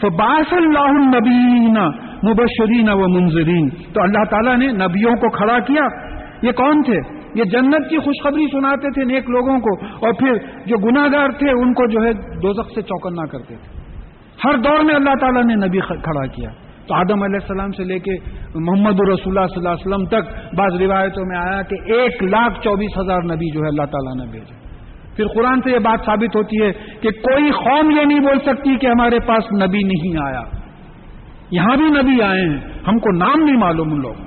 [SPEAKER 2] فباس اللہ النبین مبشرین و منظرین تو اللہ تعالیٰ نے نبیوں کو کھڑا کیا۔ یہ کون تھے؟ یہ جنت کی خوشخبری سناتے تھے نیک لوگوں کو اور پھر جو گناگار تھے ان کو جو ہے دوزخ سے چوکنا کرتے تھے۔ ہر دور میں اللہ تعالیٰ نے نبی کھڑا کیا۔ تو آدم علیہ السلام سے لے کے محمد رسول اللہ صلی اللہ علیہ وسلم تک بعض روایتوں میں آیا کہ ایک لاکھ چوبیس ہزار نبی جو ہے اللہ تعالیٰ نے بھیجے۔ پھر قرآن سے یہ بات ثابت ہوتی ہے کہ کوئی قوم یہ نہیں بول سکتی کہ ہمارے پاس نبی نہیں آیا۔ یہاں بھی نبی آئے ہیں۔ ہم کو نام نہیں معلوم ان لوگوں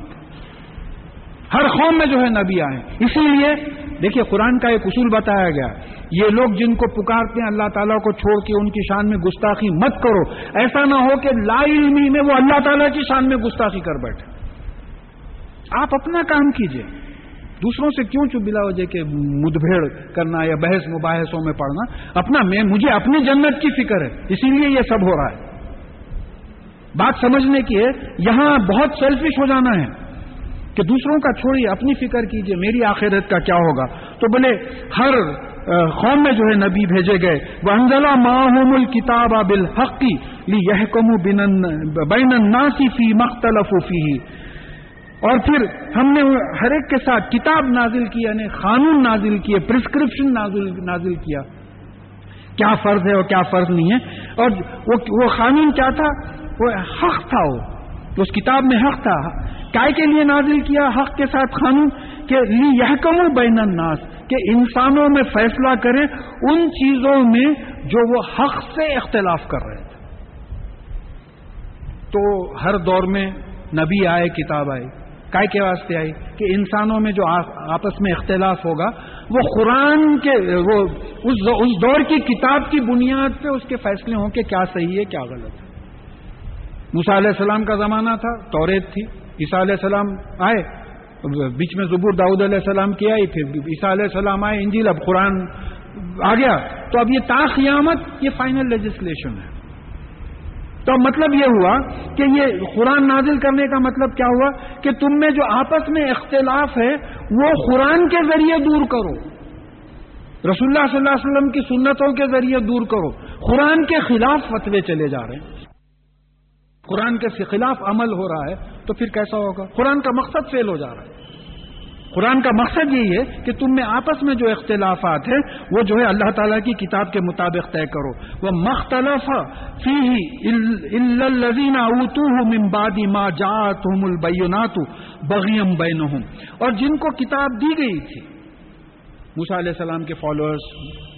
[SPEAKER 2] ہر قوم میں جو ہے نبی آئے اسی لیے دیکھیے قرآن کا ایک اصول بتایا گیا، یہ لوگ جن کو پکارتے ہیں اللہ تعالیٰ کو چھوڑ کے ان کی شان میں گستاخی مت کرو۔ ایسا نہ ہو کہ لا علمی میں وہ اللہ تعالیٰ کی شان میں گستاخی کر بیٹھے۔ آپ اپنا کام کیجیے۔ دوسروں سے کیوں چپ بلا وجہ کہ مدبھیڑ کرنا یا بحث مباحثوں میں پڑھنا اپنا میں، مجھے اپنی جنت کی فکر ہے، اسی لیے یہ سب ہو رہا ہے۔ بات سمجھنے کی ہے، یہاں بہت سیلفش ہو جانا ہے۔ کہ دوسروں کا چھوڑیے، اپنی فکر کیجیے میری آخرت کا کیا ہوگا؟ تو بولے، ہر قوم میں جو ہے نبی بھیجے گئے وہ انزلہ ماہوم الکتاب بالحقی لی بین الناسی فی مختلف فی اور پھر ہم نے ہر ایک کے ساتھ کتاب نازل کی یعنی قانون نازل کیے پرسکرپشن نازل کیا۔ کیا فرض ہے اور کیا فرض نہیں ہے؟ اور وہ قانون کیا تھا؟ وہ حق تھا وہ۔ اس کتاب میں حق تھا۔ کائے کے لیے نازل کیا حق کے ساتھ قانون کہ یہ کم بین الناس، کہ انسانوں میں فیصلہ کرے ان چیزوں میں جو وہ حق سے اختلاف کر رہے تھے۔ تو ہر دور میں نبی آئے، کتاب آئی کائے کے واسطے آئی کہ انسانوں میں جو آپس میں اختلاف ہوگا، وہ قرآن کے، وہ اس دور کی کتاب کی بنیاد پہ اس کے فیصلے ہوں کہ کیا صحیح ہے، کیا غلط ہے۔ موسا علیہ السلام کا زمانہ تھا، توریت تھی۔ عیسیٰ علیہ السلام آئے، بیچ میں زبور داؤد علیہ السلام کی آئی پھر عیسیٰ علیہ السلام آئے، انجیل، اب قرآن آ گیا۔ تو اب یہ تاخیامت یہ فائنل لیجسلیشن ہے۔ تو مطلب یہ ہوا کہ یہ قرآن نازل کرنے کا مطلب کیا ہوا؟ کہ تم میں جو آپس میں اختلاف ہے، وہ قرآن کے ذریعے دور کرو۔ رسول اللہ صلی اللہ علیہ وسلم کی سنتوں کے ذریعے دور کرو۔ قرآن کے خلاف فتوے چلے جا رہے ہیں۔ قرآن کے خلاف عمل ہو رہا ہے تو پھر کیسا ہوگا؟ قرآن کا مقصد فیل ہو جا رہا ہے۔ قرآن کا مقصد یہی ہے کہ تم میں آپس میں جو اختلافات ہیں، وہ جو ہے اللہ تعالیٰ کی کتاب کے مطابق طے کرو۔ وہ مختلف فی الزین ما جات البینات بغیم بین اور جن کو کتاب دی گئی تھی موسا علیہ السلام کے فالوورس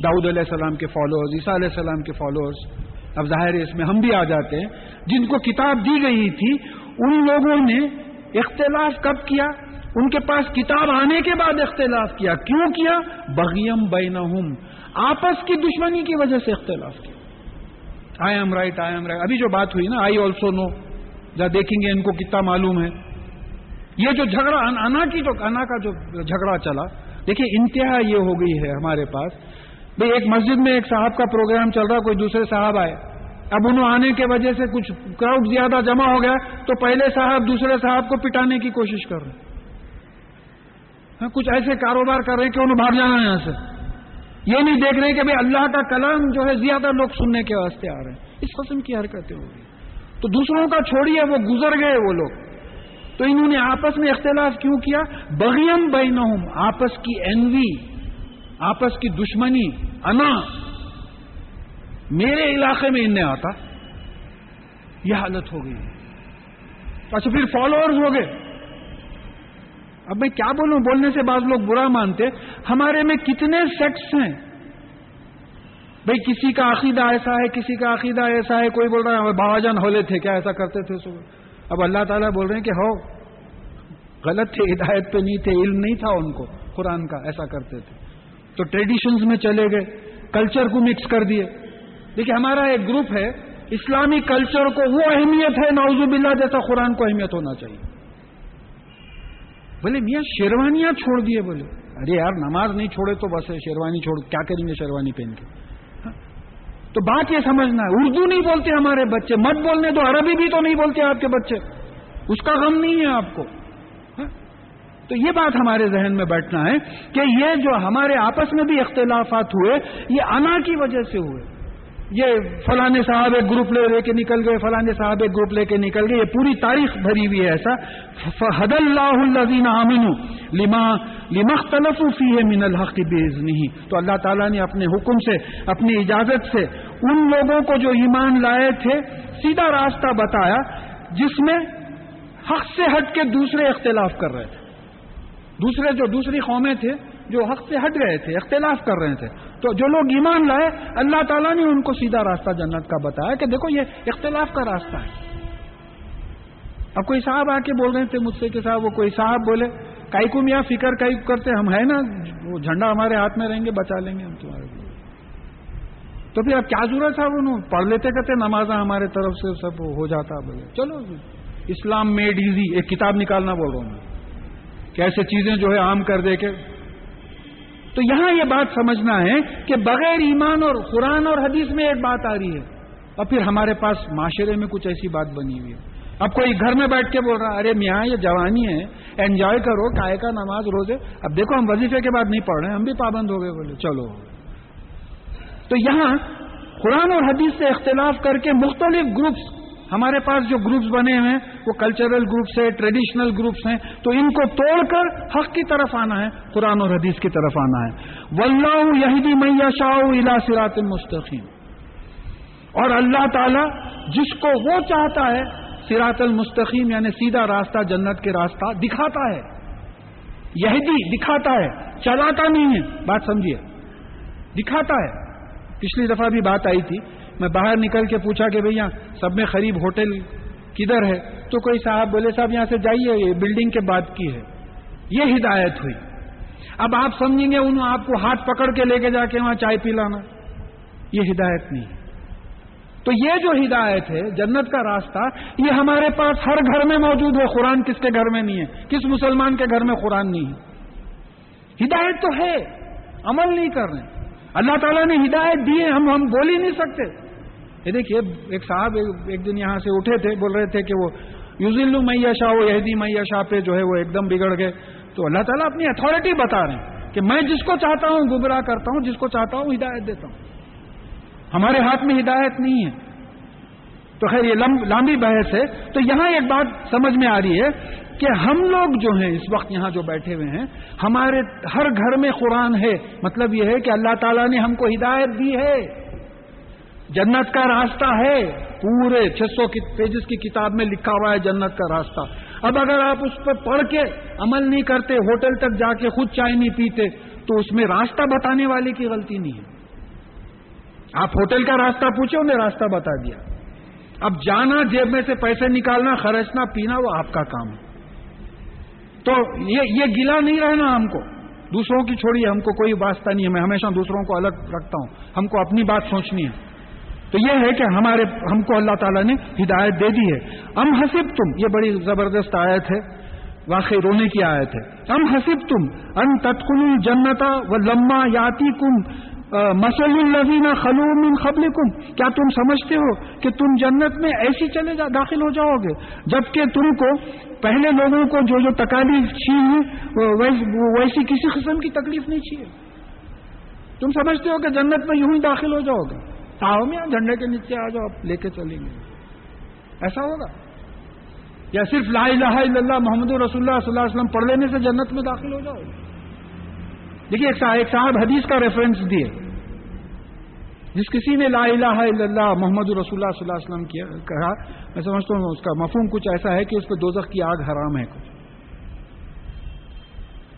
[SPEAKER 2] داؤد علیہ السلام کے فالوورز عیسیٰ علیہ السلام کے فالوورز اب ظاہر ہے اس میں ہم بھی آ جاتے ہیں۔ جن کو کتاب دی گئی تھی، ان لوگوں نے اختلاف کب کیا؟ ان کے پاس کتاب آنے کے بعد اختلاف کیا۔ کیوں کیا؟ بغیم بینہم۔ آپس کی دشمنی کی وجہ سے اختلاف کیا۔ I am right I am right ابھی جو بات ہوئی نا آئی آلسو نو جا دیکھیں گے ان کو کتنا معلوم ہے۔ یہ جو جھگڑا، انا کی جو، انا کا جو جھگڑا چلا دیکھیے انتہا یہ ہو گئی ہے ہمارے پاس۔ بھائی، ایک مسجد میں ایک صاحب کا پروگرام چل رہا، کوئی دوسرے صاحب آئے۔ اب انہوں آنے کی وجہ سے کچھ کراؤڈ زیادہ جمع ہو گیا، تو پہلے صاحب دوسرے صاحب کو پٹانے کی کوشش کر رہے ہاں کچھ ایسے کاروبار کر رہے ہیں کہ انہوں بھاگ جانا یہاں سے۔ یہ نہیں دیکھ رہے کہ بھائی، اللہ کا کلام جو ہے، زیادہ لوگ سننے کے واسطے آ رہے ہیں۔ اس قسم کی حرکتیں ہو گئی تو دوسروں کا چھوڑیے وہ گزر گئے وہ لوگ۔ تو انہوں نے آپس میں اختلاف کیوں کیا؟ بغیم بینہم، آپس کی اینوی آپس کی دشمنی، انا۔ میرے علاقے میں انہیں آتا۔ یہ حالت ہو گئی۔ اچھا پھر فالوورز ہو گئے۔ اب میں کیا بولوں؟ بولنے سے بعض لوگ برا مانتے۔ ہمارے میں کتنے سیکٹس ہیں؟ بھئی کسی کا عقیدہ ایسا ہے، کسی کا عقیدہ ایسا ہے، کوئی بول رہا ہے بابا جان ہولے تھے، کیا ایسا کرتے تھے اب اللہ تعالیٰ بول رہے ہیں کہ ہو، غلط تھے، ہدایت پہ نہیں تھے، علم نہیں تھا ان کو، قرآن کا، ایسا کرتے تھے۔ تو ٹریڈیشنز میں چلے گئے کلچر کو مکس کر دیے۔ دیکھیے، ہمارا ایک گروپ ہے، اسلامی کلچر کو وہ اہمیت ہے نوزو باللہ جیسا قرآن کو اہمیت ہونا چاہیے۔ بولے، میاں شیروانیاں چھوڑ دیے، بولے۔ ارے یار، نماز نہیں چھوڑے تو بس شیروانی چھوڑ، کیا کریں گے شیروانی پہن کے؟ ہاں؟ تو بات یہ سمجھنا ہے، اردو نہیں بولتے ہمارے بچے، مت بولنے تو عربی بھی تو نہیں بولتے آپ کے بچے۔ اس کا غم نہیں ہے آپ کو۔ تو یہ بات ہمارے ذہن میں بیٹھنا ہے کہ یہ جو ہمارے آپس میں بھی اختلافات ہوئے، یہ انا کی وجہ سے ہوئے۔ یہ فلانے صاحب ایک گروپ لے لے کے نکل گئے فلانے صاحب ایک گروپ لے کے نکل گئے، یہ پوری تاریخ بھری ہوئی ہے ایسا۔ حد اللہ الزین امین لما لمختلف فی ہے من الحق بیز نہیں تو اللہ تعالیٰ نے اپنے حکم سے، اپنی اجازت سے ان لوگوں کو جو ایمان لائے تھے، سیدھا راستہ بتایا، جس میں حق سے ہٹ کے دوسرے اختلاف کر رہے تھے۔ دوسرے جو دوسری قومیں تھے، جو حق سے ہٹ گئے تھے، اختلاف کر رہے تھے۔ تو جو لوگ ایمان لائے، اللہ تعالیٰ نے ان کو سیدھا راستہ جنت کا بتایا کہ دیکھو یہ اختلاف کا راستہ ہے۔ اب کوئی صاحب آ کے بول رہے تھے مجھ سے کہ صاحب وہ کوئی صاحب بولے، کائی کو میاں فکر کائی کرتے، ہم ہے نا، وہ جھنڈا ہمارے ہاتھ میں رہیں گے، بچا لیں گے ہم تمہارے تو پھر اب کیا ضرورت ہے؟ انہوں پڑھ لیتے کہتے، نمازاں ہمارے طرف سے سب ہو جاتا بولے۔ چلو جی۔ اسلام میڈ ایزی، ایک کتاب نکالنا بول رہا ہوں کہ ایسے چیزیں جو ہے عام کر دے کے۔ تو یہاں یہ بات سمجھنا ہے کہ بغیر ایمان اور قرآن اور حدیث میں ایک بات آ رہی ہے۔ اور پھر ہمارے پاس معاشرے میں کچھ ایسی بات بنی ہوئی ہے۔ اب کوئی گھر میں بیٹھ کے بول رہا ارے میاں، یہ جوانی ہے انجوائے کرو کائے کا نماز، روزے۔ اب دیکھو، ہم وظیفے کے بعد نہیں پڑھ رہے ہیں ہم بھی پابند ہو گئے، بولے، چلو۔ تو یہاں قرآن اور حدیث سے اختلاف کر کے مختلف گروپس ہمارے پاس جو گروپس بنے ہیں، وہ کلچرل گروپس ہیں ٹریڈیشنل گروپس ہیں، تو ان کو توڑ کر حق کی طرف آنا ہے، قرآن اور حدیث کی طرف آنا ہے۔ واللہ یہدی میاں شاہ الا سرات المستقیم اور اللہ تعالی جس کو وہ چاہتا ہے سرات المستقیم یعنی سیدھا راستہ، جنت کے راستہ دکھاتا ہے۔ یہدی، دکھاتا ہے۔ چلاتا نہیں ہے۔ بات سمجھیے۔ دکھاتا ہے۔ پچھلی دفعہ بھی بات آئی تھی۔ میں باہر نکل کے پوچھا کہ بھیا سب میں قریب ہوٹل کدھر ہے؟ تو کوئی صاحب بولے، صاحب یہاں سے جائیے، یہ بلڈنگ کے بعد کی ہے۔ یہ ہدایت ہوئی۔ اب آپ سمجھیں گے، انہوں آپ کو ہاتھ پکڑ کے لے کے جا کے وہاں چائے پلانا۔ یہ ہدایت نہیں۔ تو یہ جو ہدایت ہے، جنت کا راستہ، یہ ہمارے پاس ہر گھر میں موجود ہے۔ قرآن کس کے گھر میں نہیں ہے؟ کس مسلمان کے گھر میں قرآن نہیں ہے؟ ہدایت تو ہے۔ عمل نہیں کر رہے۔ اللہ تعالیٰ نے ہدایت دی ہے، ہم ہم بول ہی نہیں سکتے۔ یہ دیکھیے، ایک صاحب ایک دن یہاں سے اٹھے تھے، بول رہے تھے کہ وہ یوزل میاں شاہ وہ یہدی میاں شاہ پہ جو ہے وہ ایک دم بگڑ گئے۔ تو اللہ تعالیٰ اپنی اتھارٹی بتا رہے ہیں کہ میں جس کو چاہتا ہوں گمراہ کرتا ہوں، جس کو چاہتا ہوں ہدایت دیتا ہوں۔ ہمارے ہاتھ میں ہدایت نہیں ہے۔ تو خیر، یہ لمبی بحث ہے۔ تو یہاں ایک بات سمجھ میں آ رہی ہے کہ ہم لوگ جو ہیں اس وقت یہاں جو بیٹھے ہوئے ہیں، ہمارے ہر گھر میں قرآن ہے۔ مطلب یہ ہے کہ اللہ تعالیٰ نے ہم کو ہدایت دی ہے۔ جنت کا راستہ ہے۔ پورے چھ سو پیجز کی کتاب میں لکھا ہوا ہے جنت کا راستہ۔ اب اگر آپ اس پر پڑھ کے عمل نہیں کرتے، ہوٹل تک جا کے خود چائے نہیں پیتے، تو اس میں راستہ بتانے والے کی غلطی نہیں ہے۔ آپ ہوٹل کا راستہ پوچھے انہیں راستہ بتا دیا۔ اب جانا، جیب میں سے پیسے نکالنا، خرچنا، پینا، وہ آپ کا کام ہے۔ تو یہ یہ گلا نہیں رہنا ہم کو۔ دوسروں کی چھوڑیے ہم کو کوئی واسطہ نہیں ہے۔ میں ہمیشہ دوسروں کو الگ رکھتا ہوں۔ ہم کو اپنی بات سوچنی ہے۔ تو یہ ہے کہ ہمارے ہم کو اللہ تعالیٰ نے ہدایت دے دی ہے۔ ام حسب تم یہ بڑی زبردست آیت ہے۔ واقعی رونے کی آیت ہے۔ ام حسب تم ان تتکل جنتا و لما یاتی کم مسل الزین خلوم خبل کم کیا تم سمجھتے ہو کہ تم جنت میں ایسی چلے جا داخل ہو جاؤ گے جبکہ تم کو پہلے لوگوں کو جو جو تکالیف چھی ویسی کسی قسم کی تکلیف نہیں چاہیے تم سمجھتے ہو کہ جنت میں یوں ہی داخل ہو جاؤ گے آؤ میں جھنڈے کے نیچے آ جاؤ، آپ لے کے چلیں گے۔ ایسا ہوگا؟ یا صرف لا الہ الا اللہ محمد رسول اللہ صلی اللہ علیہ وسلم پڑھ لینے سے جنت میں داخل ہو جاؤ۔ دیکھیے، ایک صاحب حدیث کا ریفرنس دیے۔ جس کسی نے لا الہ الا اللہ محمد رسول اللہ صلی اللہ علیہ وسلم کیا، کہا، میں سمجھتا ہوں اس کا مفہوم کچھ ایسا ہے کہ اس پہ دوزخ کی آگ حرام ہے کچھ۔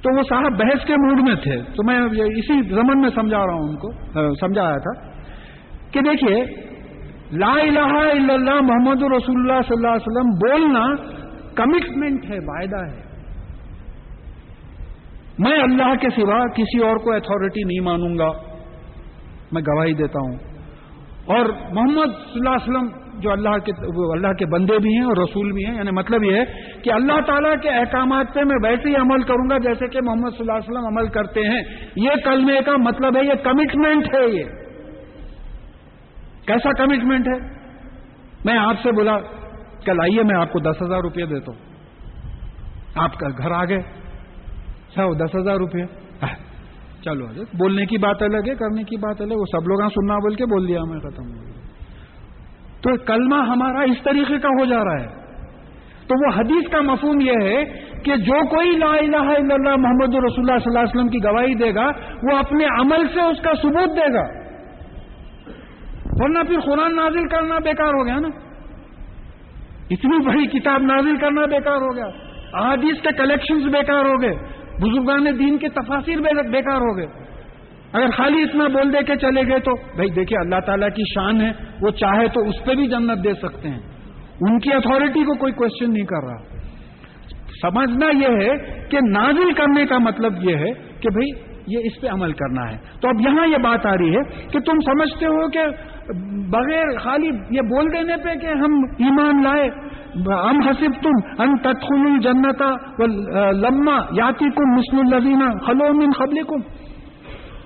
[SPEAKER 2] تو وہ صاحب بحث کے موڈ میں تھے۔ تو میں اسی زمن میں سمجھا رہا ہوں ان کو سمجھایا تھا۔ کہ دیکھیے، لا الہ الا اللہ محمد رسول اللہ صلی اللہ علیہ وسلم بولنا کمٹمنٹ ہے، وعدہ ہے۔ میں اللہ کے سوا کسی اور کو اتارٹی نہیں مانوں گا۔ میں گواہی دیتا ہوں۔ اور محمد صلی اللہ علیہ وسلم جو اللہ کے اللہ کے بندے بھی ہیں اور رسول بھی ہیں یعنی مطلب یہ ہے کہ اللہ تعالیٰ کے احکامات پہ میں ویسے ہی عمل کروں گا جیسے کہ محمد صلی اللہ علیہ وسلم عمل کرتے ہیں۔ یہ کلمے کا مطلب ہے، یہ کمٹمنٹ ہے یہ۔ کیسا کمٹمنٹ ہے؟ میں آپ سے بولا کل آئیے میں آپ کو دس ہزار روپیہ دیتا ہوں۔ آپ کا گھر آ گئے سر دس ہزار روپیہ ہاں۔ چلو بولنے کی بات الگ ہے، کرنے کی بات الگ وہ سب لوگ سننا بول کے بول دیا، میں ختم ہو گیا۔ تو کلمہ ہمارا اس طریقے کا ہو جا رہا ہے۔ تو وہ حدیث کا مفہوم یہ ہے کہ جو کوئی لا الہ الا اللہ محمد رسول اللہ صلی اللہ علیہ وسلم کی گواہی دے گا، وہ اپنے عمل سے اس کا ثبوت دے گا۔ ورنہ پھر قرآن نازل کرنا بیکار ہو گیا نا۔ اتنی بڑی کتاب نازل کرنا بیکار ہو گیا۔ احادیث کے کلیکشنز بیکار ہو گئے۔ بزرگان دین کے تفاصر بیکار ہو گئے۔ اگر خالی اتنا بول دے کے چلے گئے تو بھائی دیکھیے اللہ تعالیٰ کی شان ہے۔ وہ چاہے تو اس پہ بھی جنت دے سکتے ہیں۔ ان کی اتھارٹی کو کوئی کوشچن نہیں کر رہا۔ سمجھنا یہ ہے کہ نازل کرنے کا مطلب یہ ہے کہ بھائی یہ اس پہ عمل کرنا ہے۔ تو اب یہاں یہ بات آ رہی ہے کہ تم سمجھتے ہو کہ بغیر خالی یہ بول دینے پہ کہ ہم ایمان لائے ہم حسب تم ان تتخل الجنتا لما یاتی کم مسل الزینہ خلو من خبل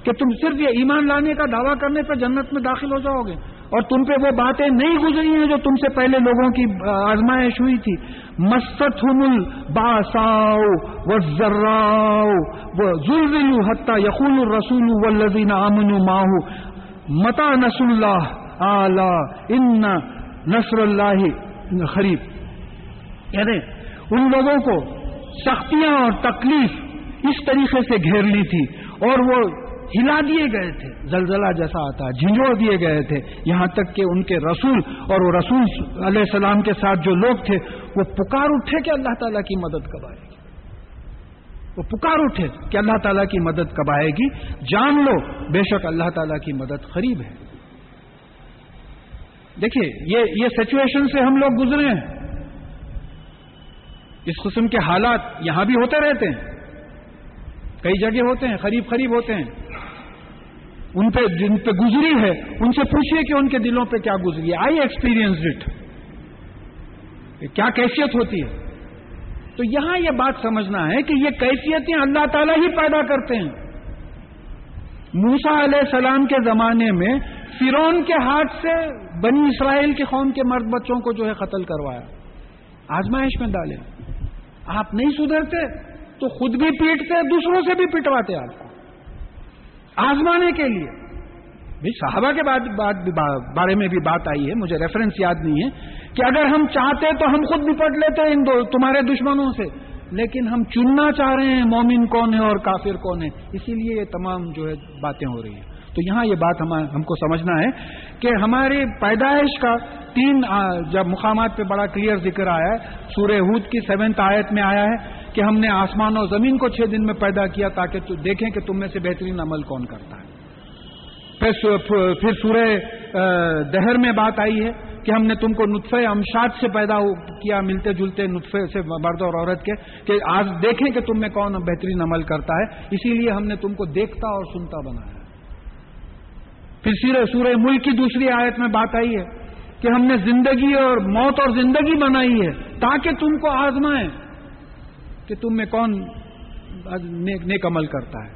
[SPEAKER 2] کہ تم صرف یہ ایمان لانے کا دعویٰ کرنے پہ جنت میں داخل ہو جاؤ گے۔ اور تم پہ وہ باتیں نہیں گزری ہیں جو تم سے پہلے لوگوں کی آزمائش ہوئی تھی۔ مست ہن باساؤ و ذراؤ وہ ضلع حتہ یقول الرسول و لذین امن ماہو متا نس اللہ اعلی ان نصر اللہ خریف یعنی ان لوگوں کو سختیاں اور تکلیف اس طریقے سے گھیر لی تھی اور وہ ہلا دیے گئے تھے، زلزلہ جیسا آتا جھنجھوڑ دیے گئے تھے۔ یہاں تک کہ ان کے رسول اور وہ رسول علیہ السلام کے ساتھ جو لوگ تھے، وہ پکار اٹھے کہ اللہ تعالیٰ کی مدد کب آئے گی وہ پکار اٹھے کہ اللہ تعالیٰ کی مدد کب آئے گی؟ جان لو، بے شک اللہ تعالیٰ کی مدد قریب ہے۔ دیکھیے، یہ یہ سچویشن سے ہم لوگ گزرے ہیں۔ اس قسم کے حالات یہاں بھی ہوتے رہتے ہیں۔ کئی جگہ ہوتے ہیں، قریب قریب ہوتے ہیں۔ ان پہ، جن پہ گزری ہے، ان سے پوچھیے کہ ان کے دلوں پہ کیا گزری ہے۔ آئی ایکسپیرئنس اٹ کیا کیفیت ہوتی ہے۔ تو یہاں یہ بات سمجھنا ہے کہ یہ کیفیتیں اللہ تعالیٰ ہی پیدا کرتے ہیں۔ موسا علیہ السلام کے زمانے میں فرون کے ہاتھ سے بنی اسرائیل کے قوم کے مرد بچوں کو جو ہے قتل کروایا۔ آزمائش میں ڈالے۔ آپ نہیں سدھرتے تو خود بھی پیٹتے، دوسروں سے بھی پٹواتے آپ کو۔ آزمانے کے لیے۔ صحابہ کے بعد بارے میں بھی بات آئی ہے، مجھے ریفرنس یاد نہیں ہے۔ کہ اگر ہم چاہتے تو ہم خود نپٹ لیتے ان دو تمہارے دشمنوں سے۔ لیکن ہم چننا چاہ رہے ہیں مومن کون ہے اور کافر کون ہے۔ اسی لیے یہ تمام جو ہے باتیں ہو رہی ہیں۔ تو یہاں یہ بات ہم کو سمجھنا ہے کہ ہماری پیدائش کا تین جب مقامات پہ بڑا کلیئر ذکر آیا ہے، سورہ ہود کی سیونتھ آیت میں آیا ہے کہ ہم نے آسمان اور زمین کو چھ دن میں پیدا کیا تاکہ دیکھیں کہ تم میں سے بہترین عمل کون کرتا ہے۔ پھر سورہ دہر میں بات آئی ہے۔ کہ ہم نے تم کو نطفے امشاد سے پیدا کیا، ملتے جلتے نطفے سے مرد اور عورت کے، کہ آج دیکھیں کہ تم میں کون بہترین عمل کرتا ہے۔ اسی لیے ہم نے تم کو دیکھتا اور سنتا بنایا۔ پھر سیرے سورہ ملک کی دوسری آیت میں بات آئی ہے کہ ہم نے زندگی اور موت اور زندگی بنائی ہے تاکہ تم کو آزمائیں کہ تم میں کون نیک عمل کرتا ہے۔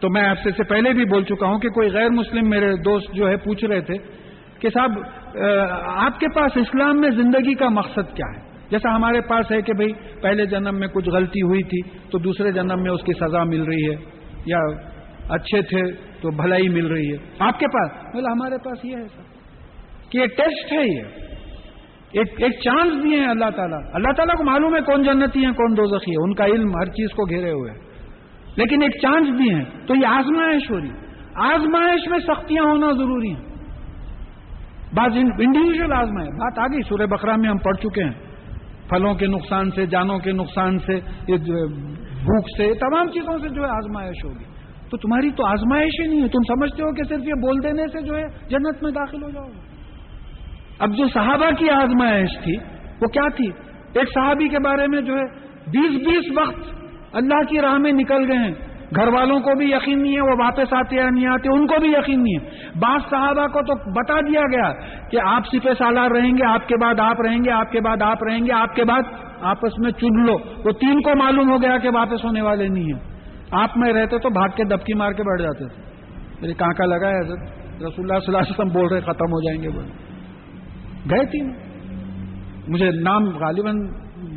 [SPEAKER 2] تو میں آپ سے پہلے بھی بول چکا ہوں کہ کوئی غیر مسلم میرے دوست جو ہے پوچھ رہے تھے کہ صاحب آپ کے پاس اسلام میں زندگی کا مقصد کیا ہے؟ جیسا ہمارے پاس ہے کہ بھئی، پہلے جنم میں کچھ غلطی ہوئی تھی، تو دوسرے جنم میں اس کی سزا مل رہی ہے، یا اچھے تھے تو بھلائی مل رہی ہے۔ آپ کے پاس؟ بولے ہمارے پاس یہ ہے سر کہ یہ ٹیسٹ ہے یہ۔ ایک ایک چانس دیے ہیں اللہ تعالیٰ۔ اللہ تعالیٰ کو معلوم ہے کون جنتی ہیں، کون دوزخی ہے ان کا علم ہر چیز کو گھیرے ہوئے لیکن ایک چانس دیے ہیں۔ تو یہ آزمائش ہو رہی آزمائش میں سختیاں ہونا ضروری ہیں۔ بعض انڈیویجل آزمائش بات آ گئی سورہ بکرا میں ہم پڑھ چکے ہیں۔ پھلوں کے نقصان سے، جانوں کے نقصان سے بھوک سے تمام چیزوں سے جو ہے آزمائش ہوگی۔ تو تمہاری تو آزمائش ہی نہیں ہے۔ تم سمجھتے ہو کہ صرف یہ بول دینے سے جو ہے جنت میں داخل ہو جاؤ گے۔ اب جو صحابہ کی آزمائش تھی، وہ کیا تھی؟ ایک صحابی کے بارے میں جو ہے، بیس بیس وقت اللہ کی راہ میں نکل گئے ہیں۔ گھر والوں کو بھی یقین نہیں ہے، وہ واپس آتے یا نہیں آتے، ان کو بھی یقین نہیں ہے۔ بعض صحابہ کو تو بتا دیا گیا کہ آپ سپہ سالار رہیں گے، آپ کے بعد آپ رہیں گے، آپ کے بعد آپ رہیں گے، آپ کے بعد آپس میں چن لو۔ وہ تین کو معلوم ہو گیا کہ واپس ہونے والے نہیں ہیں۔ آپ میں رہتے تو بھاگ کے دبکی مار کے بیٹھ جاتے۔ تھے میری کہاں لگا ہے، حضرت رسول اللہ صلی اللہ علیہ وسلم بول رہے، ختم ہو جائیں گے وہ گئے تین۔ مجھے نام غالباً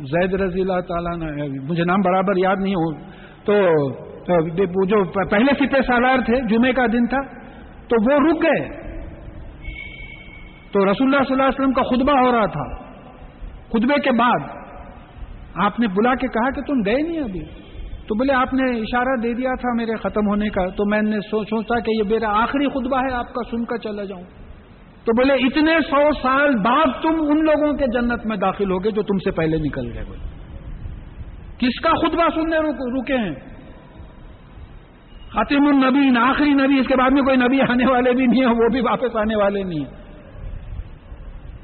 [SPEAKER 2] زید رضی اللہ تعالیٰ نے مجھے نام برابر یاد نہیں ہو۔ تو جو پہلے سپے سالار تھے جمعے کا دن تھا، تو وہ رک گئے۔ تو رسول اللہ صلی اللہ علیہ وسلم کا خطبہ ہو رہا تھا۔ خطبے کے بعد آپ نے بلا کے کہا کہ تم گئے نہیں ابھی۔ تو بولے، آپ نے اشارہ دے دیا تھا میرے ختم ہونے کا۔ تو میں نے سوچا کہ یہ میرا آخری خطبہ ہے، آپ کا سن کر چلا جاؤں۔ تو بولے، اتنے سو سال بعد تم ان لوگوں کے جنت میں داخل ہوگے جو تم سے پہلے نکل گئے۔ بولے، کس کا خطبہ سننے رکے ہیں؟ خاتم النبی آخری نبی، اس کے بعد میں کوئی نبی آنے والے بھی نہیں ہیں وہ بھی واپس آنے والے نہیں ہیں۔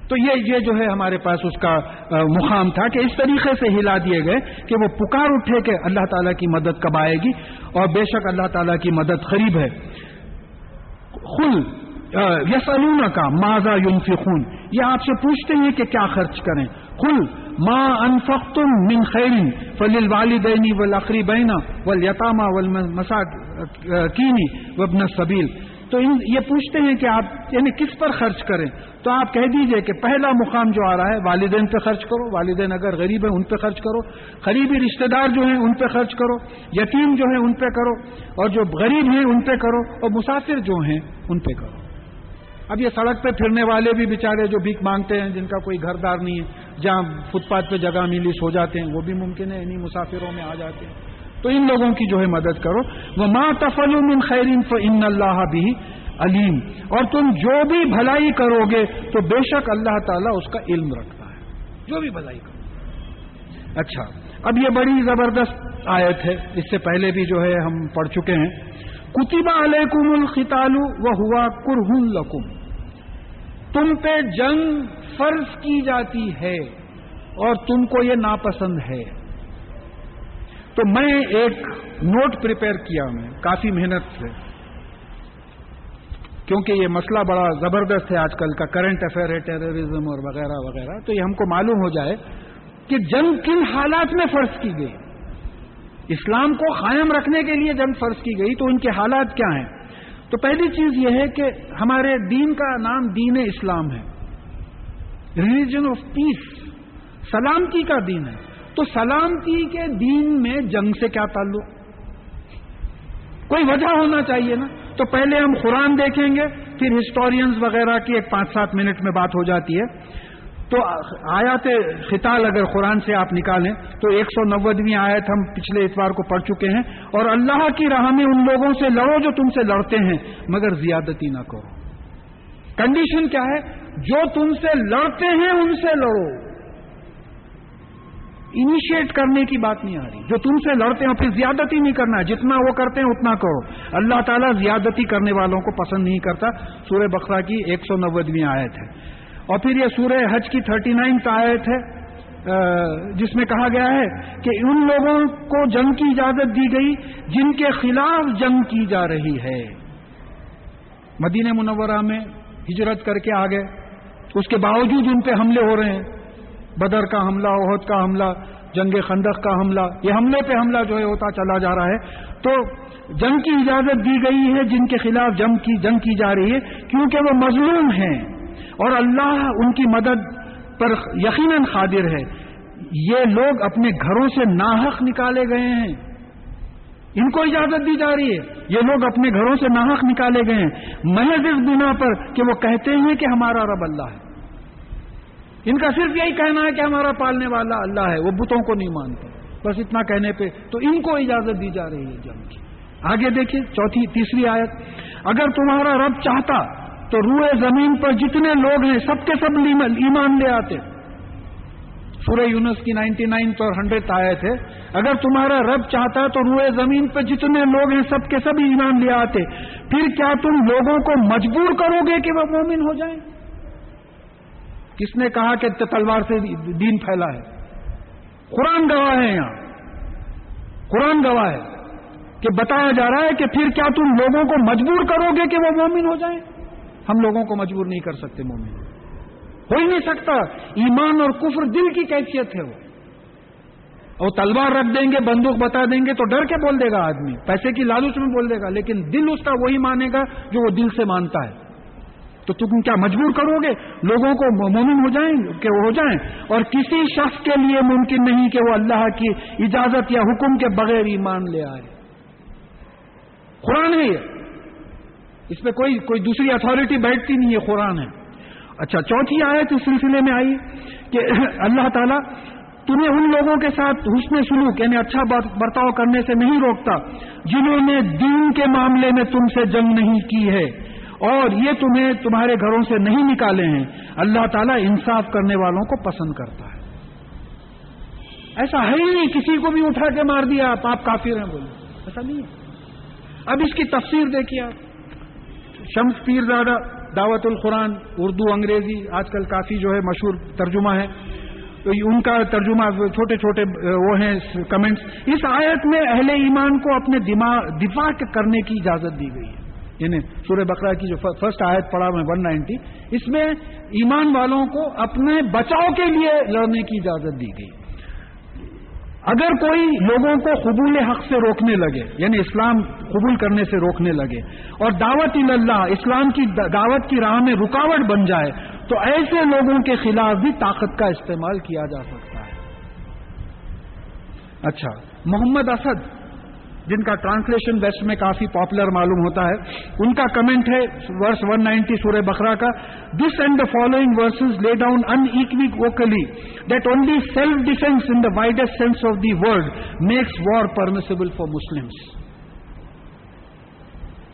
[SPEAKER 2] تو یہ یہ جو ہے ہمارے پاس اس کا مقام تھا کہ اس طریقے سے ہلا دیے گئے کہ وہ پکار اٹھے کہ اللہ تعالیٰ کی مدد کب آئے گی اور بے شک اللہ تعالیٰ کی مدد قریب ہے۔ خل یس کا ماضا یونفی خون یہ آپ سے پوچھتے ہیں کہ کیا خرچ کریں۔ خل ماں انفختم من خیرین فلیل والدینی و لقری بینا و یتاما مسا کینی وبن سبیل تو ان یہ پوچھتے ہیں کہ آپ یعنی کس پر خرچ کریں؟ تو آپ کہہ دیجیے کہ پہلا مقام جو آ رہا ہے، والدین پہ خرچ کرو۔ والدین اگر غریب ہیں، ان پہ خرچ کرو۔ قریبی رشتہ دار جو ہیں، ان پہ خرچ کرو۔ یتیم جو ہیں، ان پہ کرو۔ اور جو غریب ہیں، ان پہ کرو۔ اور مسافر جو ہیں، ان پہ کرو۔ اب یہ سڑک پہ پھرنے والے بھی بےچارے جو بھیک مانگتے ہیں، جن کا کوئی گھر دار نہیں ہے، جہاں فٹ پاتھ پہ جگہ ملی سو جاتے ہیں، وہ بھی ممکن ہے انہیں مسافروں میں آ جاتے ہیں۔ تو ان لوگوں کی جو ہے مدد کرو۔ وہ ماں تفل من خیرین ان اللہ بھی علیم اور تم جو بھی بھلائی کرو گے، تو بے شک اللہ تعالیٰ اس کا علم رکھتا ہے۔ جو بھی بھلائی کرو۔ اچھا اب یہ بڑی زبردست آیت ہے۔ اس سے پہلے بھی جو ہے ہم پڑھ چکے ہیں۔ کتبہ علیکم الخطالو و ہوا کرہن لکم تم پہ جنگ فرض کی جاتی ہے اور تم کو یہ ناپسند ہے۔ تو میں ایک نوٹ پریپئر کیا میں، کافی محنت سے۔ کیونکہ یہ مسئلہ بڑا زبردست ہے آج کل کا کرنٹ افیئر ہے ٹیررزم اور وغیرہ وغیرہ۔ تو یہ ہم کو معلوم ہو جائے کہ جنگ کن حالات میں فرض کی گئی۔ اسلام کو قائم رکھنے کے لیے جنگ فرض کی گئی، تو ان کے حالات کیا ہیں؟ تو پہلی چیز یہ ہے کہ ہمارے دین کا نام دین اسلام ہے۔ ریلیجن آف پیس سلامتی کا دین ہے۔ تو سلامتی کے دین میں جنگ سے کیا تعلق؟ کوئی وجہ ہونا چاہیے نا۔ تو پہلے ہم قرآن دیکھیں گے، پھر ہسٹورینز وغیرہ کی ایک پانچ سات منٹ میں بات ہو جاتی ہے۔ تو آیات خطال اگر قرآن سے آپ نکالیں تو ایک سو نوودویں آیت ہم پچھلے اتوار کو پڑھ چکے ہیں اور اللہ کی راہ میں ان لوگوں سے لڑو جو تم سے لڑتے ہیں، مگر زیادتی نہ کرو۔ کنڈیشن کیا ہے؟ جو تم سے لڑتے ہیں، ان سے لڑو۔ انیشیٹ کرنے کی بات نہیں آ رہی۔ جو تم سے لڑتے ہیں، پھر زیادتی نہیں کرنا۔ جتنا وہ کرتے ہیں، اتنا کرو۔ اللہ تعالیٰ زیادتی کرنے والوں کو پسند نہیں کرتا۔ سورہ بخرا کی ایک سو نوودویں آیت ہے۔ اور پھر یہ سورہ حج کی تھرٹی نائنتھ آیت ہے جس میں کہا گیا ہے کہ ان لوگوں کو جنگ کی اجازت دی گئی جن کے خلاف جنگ کی جا رہی ہے۔ مدینہ منورہ میں ہجرت کر کے آ گئے اس کے باوجود ان پہ حملے ہو رہے ہیں۔ بدر کا حملہ عہد کا حملہ، جنگ خندق کا حملہ، یہ حملے پہ حملہ جو ہے، ہوتا چلا جا رہا ہے۔ تو جنگ کی اجازت دی گئی ہے جن کے خلاف جنگ کی جنگ کی جا رہی ہے، کیونکہ وہ مظلوم ہیں۔ اور اللہ ان کی مدد پر یقیناً قادر ہے۔ یہ لوگ اپنے گھروں سے ناحق نکالے گئے ہیں۔ ان کو اجازت دی جا رہی ہے۔ یہ لوگ اپنے گھروں سے ناحق نکالے گئے ہیں۔ محض اس بنا پر کہ وہ کہتے ہیں کہ ہمارا رب اللہ ہے۔ ان کا صرف یہی کہنا ہے کہ ہمارا پالنے والا اللہ ہے۔ وہ بتوں کو نہیں مانتے۔ بس اتنا کہنے پہ تو ان کو اجازت دی جا رہی ہے جنگ کی۔ آگے دیکھیے چوتھی، تیسری آیت۔ اگر تمہارا رب چاہتا تو روئے زمین پر جتنے لوگ ہیں، سب کے سب ایمان لے آتے۔ سورہ یونس کی نائنٹی نائن اور ہنڈریڈ آئے تھے۔ اگر تمہارا رب چاہتا تو روئے زمین پر جتنے لوگ ہیں، سب کے سب ایمان لے آتے۔ پھر کیا تم لوگوں کو مجبور کرو گے کہ وہ مومن ہو جائیں؟ کس نے کہا کہ تلوار سے دین پھیلا ہے؟ قرآن گواہ ہے یہاں۔ قرآن گواہ ہے کہ بتایا جا رہا ہے کہ پھر کیا تم لوگوں کو مجبور کرو گے کہ وہ مومن ہو جائیں؟ ہم لوگوں کو مجبور نہیں کر سکتے مومن۔ ہو ہی نہیں سکتا۔ ایمان اور کفر دل کی کیفیت ہے وہ۔ اور تلوار رکھ دیں گے، بندوق بتا دیں گے تو ڈر کے بول دے گا آدمی۔ پیسے کی لالچ میں بول دے گا، لیکن دل اس کا وہی مانے گا جو وہ دل سے مانتا ہے۔ تو تم کیا مجبور کرو گے؟ لوگوں کو مومن ہو جائیں کہ وہ ہو جائیں؟ اور کسی شخص کے لیے ممکن نہیں کہ وہ اللہ کی اجازت یا حکم کے بغیر ایمان لے آئے۔ قرآن ہے یہ۔ اس میں کوئی کوئی دوسری اتارٹی بیٹھتی نہیں ہے، قرآن ہے۔ اچھا چوتھی آیت اس سلسلے میں آئی کہ اللہ تعالیٰ تمہیں ان لوگوں کے ساتھ حسن سلوک یعنی اچھا برتاؤ کرنے سے نہیں روکتا، جنہوں نے دین کے معاملے میں تم سے جنگ نہیں کی ہے۔ اور یہ تمہیں تمہارے گھروں سے نہیں نکالے ہیں۔ اللہ تعالیٰ انصاف کرنے والوں کو پسند کرتا ہے۔ ایسا ہے ہی نہیں، کسی کو بھی اٹھا کے مار دیا، آپ آپ کافی ہیں بولے ایسا نہیں ہے۔ اب اس کی تفسیر دیکھیے آپ۔ شمس پیر زادہ، دعوت القرآن، اردو، انگریزی، آج کل کافی جو ہے مشہور ترجمہ ہے ان کا ترجمہ چھوٹے چھوٹے، وہ ہیں کمنٹس۔ اس آیت میں اہل ایمان کو اپنے دفاع کرنے کی اجازت دی گئی ہے۔ یعنی سورہ بقرہ کی جو فرسٹ آیت پڑا میں ون نائنٹی اس میں ایمان والوں کو اپنے بچاؤ کے لیے لڑنے کی اجازت دی گئی۔ اگر کوئی لوگوں کو قبول حق سے روکنے لگے یعنی اسلام قبول کرنے سے روکنے لگے اور دعوت اللہ، اسلام کی دعوت کی راہ میں رکاوٹ بن جائے، تو ایسے لوگوں کے خلاف بھی طاقت کا استعمال کیا جا سکتا ہے۔ اچھا محمد اسد جن کا ٹرانسلیشن ویسٹ میں کافی پاپولر معلوم ہوتا ہے۔ ان کا کمنٹ ہے ورس 190 نائنٹی سورہ بکرا کا this and the following verses lay down in equivocally that only self defence in the widest sense of the world makes war permissible for Muslims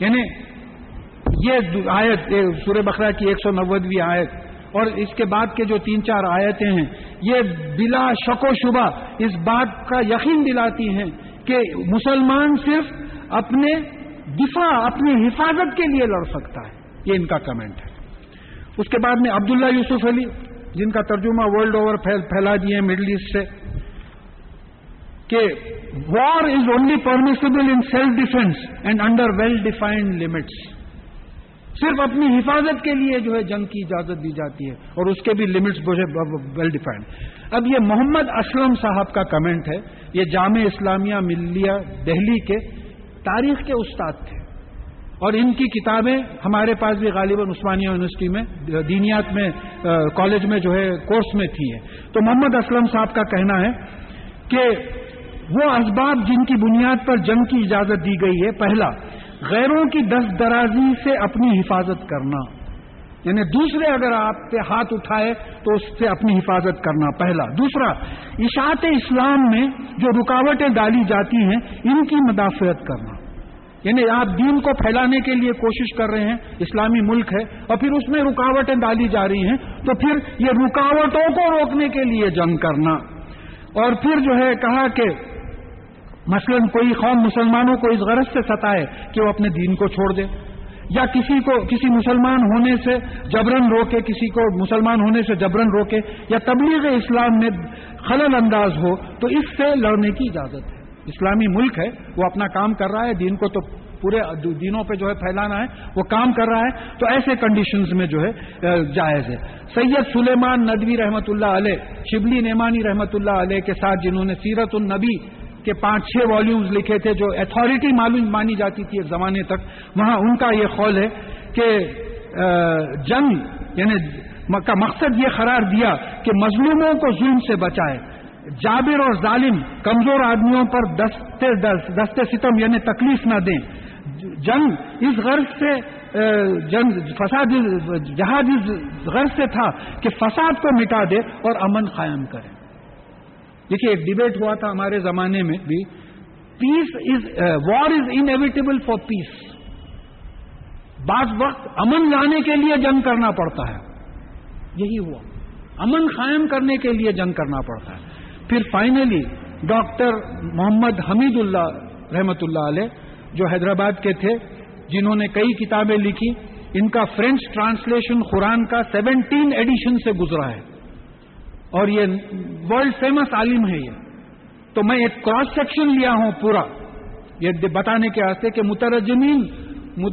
[SPEAKER 2] یعنی یہ آیت سورہ بکرا کی ایک سو نوودویں آیت۔ اور اس کے بعد کے جو تین چار آیتیں ہیں، یہ بلا شک و شبہ اس بات کا یقین دلاتی ہیں کہ مسلمان صرف اپنے دفاع، اپنی حفاظت کے لیے لڑ سکتا ہے۔ یہ ان کا کمنٹ ہے۔ اس کے بعد میں عبداللہ یوسف علی، جن کا ترجمہ ورلڈ اوور پھیلا دیے مڈل ایسٹ سے، کہ war is only permissible in self defence and under well defined limits صرف اپنی حفاظت کے لیے جو ہے جنگ کی اجازت دی جاتی ہے اور اس کے بھی لمٹس ویل ڈیفائنڈ اب یہ محمد اسلم صاحب کا کمنٹ ہے۔ یہ جامع اسلامیہ ملیہ دہلی کے تاریخ کے استاد تھے۔ اور ان کی کتابیں ہمارے پاس بھی غالباً عثمانیہ یونیورسٹی میں، دینیات میں کالج میں جو ہے کورس میں تھی ہے تو محمد اسلم صاحب کا کہنا ہے کہ وہ اسباب جن کی بنیاد پر جنگ کی اجازت دی گئی ہے، پہلا، غیروں کی دست درازی سے اپنی حفاظت کرنا۔ یعنی دوسرے اگر آپ پہ ہاتھ اٹھائے تو اس سے اپنی حفاظت کرنا پہلا۔ دوسرا، اشاعت اسلام میں جو رکاوٹیں ڈالی جاتی ہیں، ان کی مدافعت کرنا۔ یعنی آپ دین کو پھیلانے کے لیے کوشش کر رہے ہیں، اسلامی ملک ہے، اور پھر اس میں رکاوٹیں ڈالی جا رہی ہیں، تو پھر یہ رکاوٹوں کو روکنے کے لیے جنگ کرنا۔ اور پھر جو ہے کہا کہ مثلا کوئی قوم مسلمانوں کو اس غرض سے ستائے کہ وہ اپنے دین کو چھوڑ دے۔ یا کسی کو کسی مسلمان ہونے سے جبرن روکے، کسی کو مسلمان ہونے سے جبرن روکے یا تبلیغ اسلام میں خلل انداز ہو، تو اس سے لڑنے کی اجازت ہے۔ اسلامی ملک ہے، وہ اپنا کام کر رہا ہے، دین کو تو پورے دینوں پہ جو ہے پھیلانا ہے، وہ کام کر رہا ہے، تو ایسے کنڈیشنز میں جو ہے جائز ہے۔ سید سلیمان ندوی رحمت اللہ علیہ، شبلی نیمانی رحمت اللہ علیہ کے ساتھ جنہوں نے سیرت النبی کے پانچ چھ والیومز لکھے تھے جو اتھارٹی معلوم مانی جاتی تھی ایک زمانے تک۔ وہاں ان کا یہ قول ہے کہ جنگ یعنی کا مقصد یہ قرار دیا کہ مظلوموں کو ظلم سے بچائے۔ جابر اور ظالم کمزور آدمیوں پر دستے دستے ستم یعنی تکلیف نہ دیں۔ جنگ اس غرض سے جنگ فساد جہاز اس غرض سے تھا کہ فساد کو مٹا دے اور امن قائم کرے۔ دیکھیے، ایک ڈبیٹ ہوا تھا ہمارے زمانے میں بھی۔ پیس از وار از انویٹیبل فار پیس بعض وقت امن لانے کے لیے جنگ کرنا پڑتا ہے۔ یہی ہوا۔ امن قائم کرنے کے لیے جنگ کرنا پڑتا ہے۔ پھر فائنلی ڈاکٹر محمد حمید اللہ رحمت اللہ علیہ جو حیدرآباد کے تھے، جنہوں نے کئی کتابیں لکھی، ان کا فرینچ ٹرانسلیشن قرآن کا سیونٹین ایڈیشن سے گزرا ہے۔ اور یہ ورلڈ فیمس عالم ہے یہ۔ تو میں ایک کراس سیکشن لیا ہوں پورا۔ یہ بتانے کے واسطے کہ مترجمین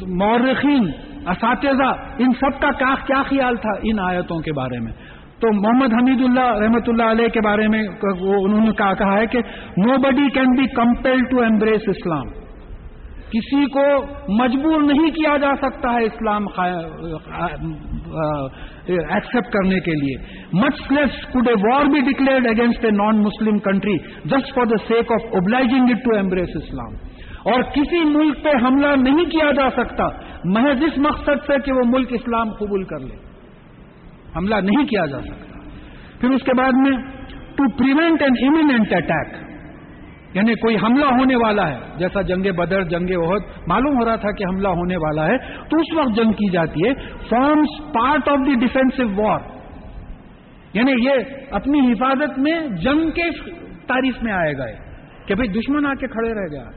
[SPEAKER 2] مورخین، اساتذہ، ان سب کا کیا خیال تھا ان آیتوں کے بارے میں؟ تو محمد حمید اللہ رحمت اللہ علیہ کے بارے میں انہوں نے کہا ہے کہ nobody can be compel to embrace Islam کسی کو مجبور نہیں کیا جا سکتا ہے اسلام ایکسپٹ کرنے کے لیے much less could a war be declared against a non Muslim country just for the sake of obliging it to embrace Islam اور کسی ملک پہ حملہ نہیں کیا جا سکتا محض اس مقصد سے کہ وہ ملک اسلام قبول کر لے حملہ نہیں کیا جا سکتا پھر اس کے بعد میں to prevent an imminent attack یعنی کوئی حملہ ہونے والا ہے، جیسا جنگ بدر، جنگ عہد معلوم ہو رہا تھا کہ حملہ ہونے والا ہے، تو اس وقت جنگ کی جاتی ہے۔ Forms part of the defensive war یعنی یہ اپنی حفاظت میں جنگ کے تاریخ میں آئے گئے کہ بھئی دشمن آ کے کھڑے رہ گیا۔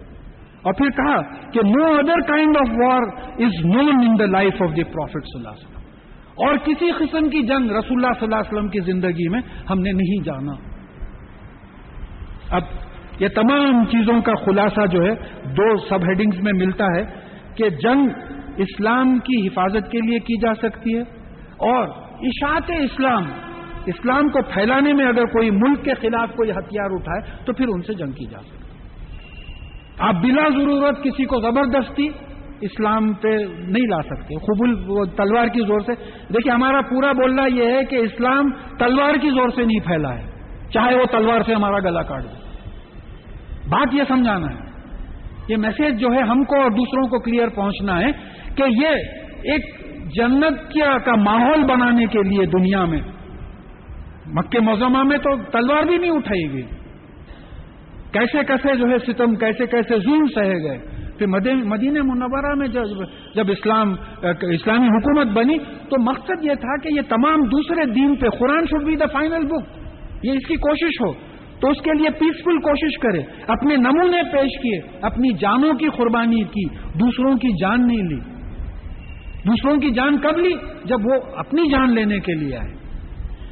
[SPEAKER 2] اور پھر کہا کہ no other kind of war is known in the life of the prophet صلی اللہ علیہ وسلم۔ اور کسی قسم کی جنگ رسول اللہ صلی اللہ علیہ وسلم کی زندگی میں ہم نے نہیں جانا۔ اب یہ تمام چیزوں کا خلاصہ جو ہے دو سب ہیڈنگز میں ملتا ہے کہ جنگ اسلام کی حفاظت کے لیے کی جا سکتی ہے اور اشاعت اسلام اسلام کو پھیلانے میں اگر کوئی ملک کے خلاف کوئی ہتھیار اٹھائے تو پھر ان سے جنگ کی جا سکتی آپ بلا ضرورت کسی کو زبردستی اسلام پہ نہیں لا سکتے خبل تلوار کی زور سے۔ دیکھیے ہمارا پورا بولنا یہ ہے کہ اسلام تلوار کی زور سے نہیں پھیلا ہے، چاہے وہ تلوار سے ہمارا گلا کاٹ دے۔ بات یہ سمجھانا ہے۔ یہ میسج جو ہے ہم کو اور دوسروں کو کلیئر پہنچنا ہے کہ یہ ایک جنت کیا کا ماحول بنانے کے لیے دنیا میں۔ مکے موزمہ میں تو تلوار بھی نہیں اٹھائی گئی۔ کیسے کیسے جو ہے ستم، کیسے کیسے ظلم سہے گئے۔ پھر مدینہ منورہ میں جب جب اسلام، اسلامی حکومت بنی تو مقصد یہ تھا کہ یہ تمام دوسرے دین پہ قرآن should be the final book یہ اس کی کوشش ہو۔ تو اس کے لیے پیسفل کوشش کرے، اپنے نمونے پیش کیے، اپنی جانوں کی قربانی کی، دوسروں کی جان نہیں لی۔ دوسروں کی جان کب لی؟ جب وہ اپنی جان لینے کے لیے آئے۔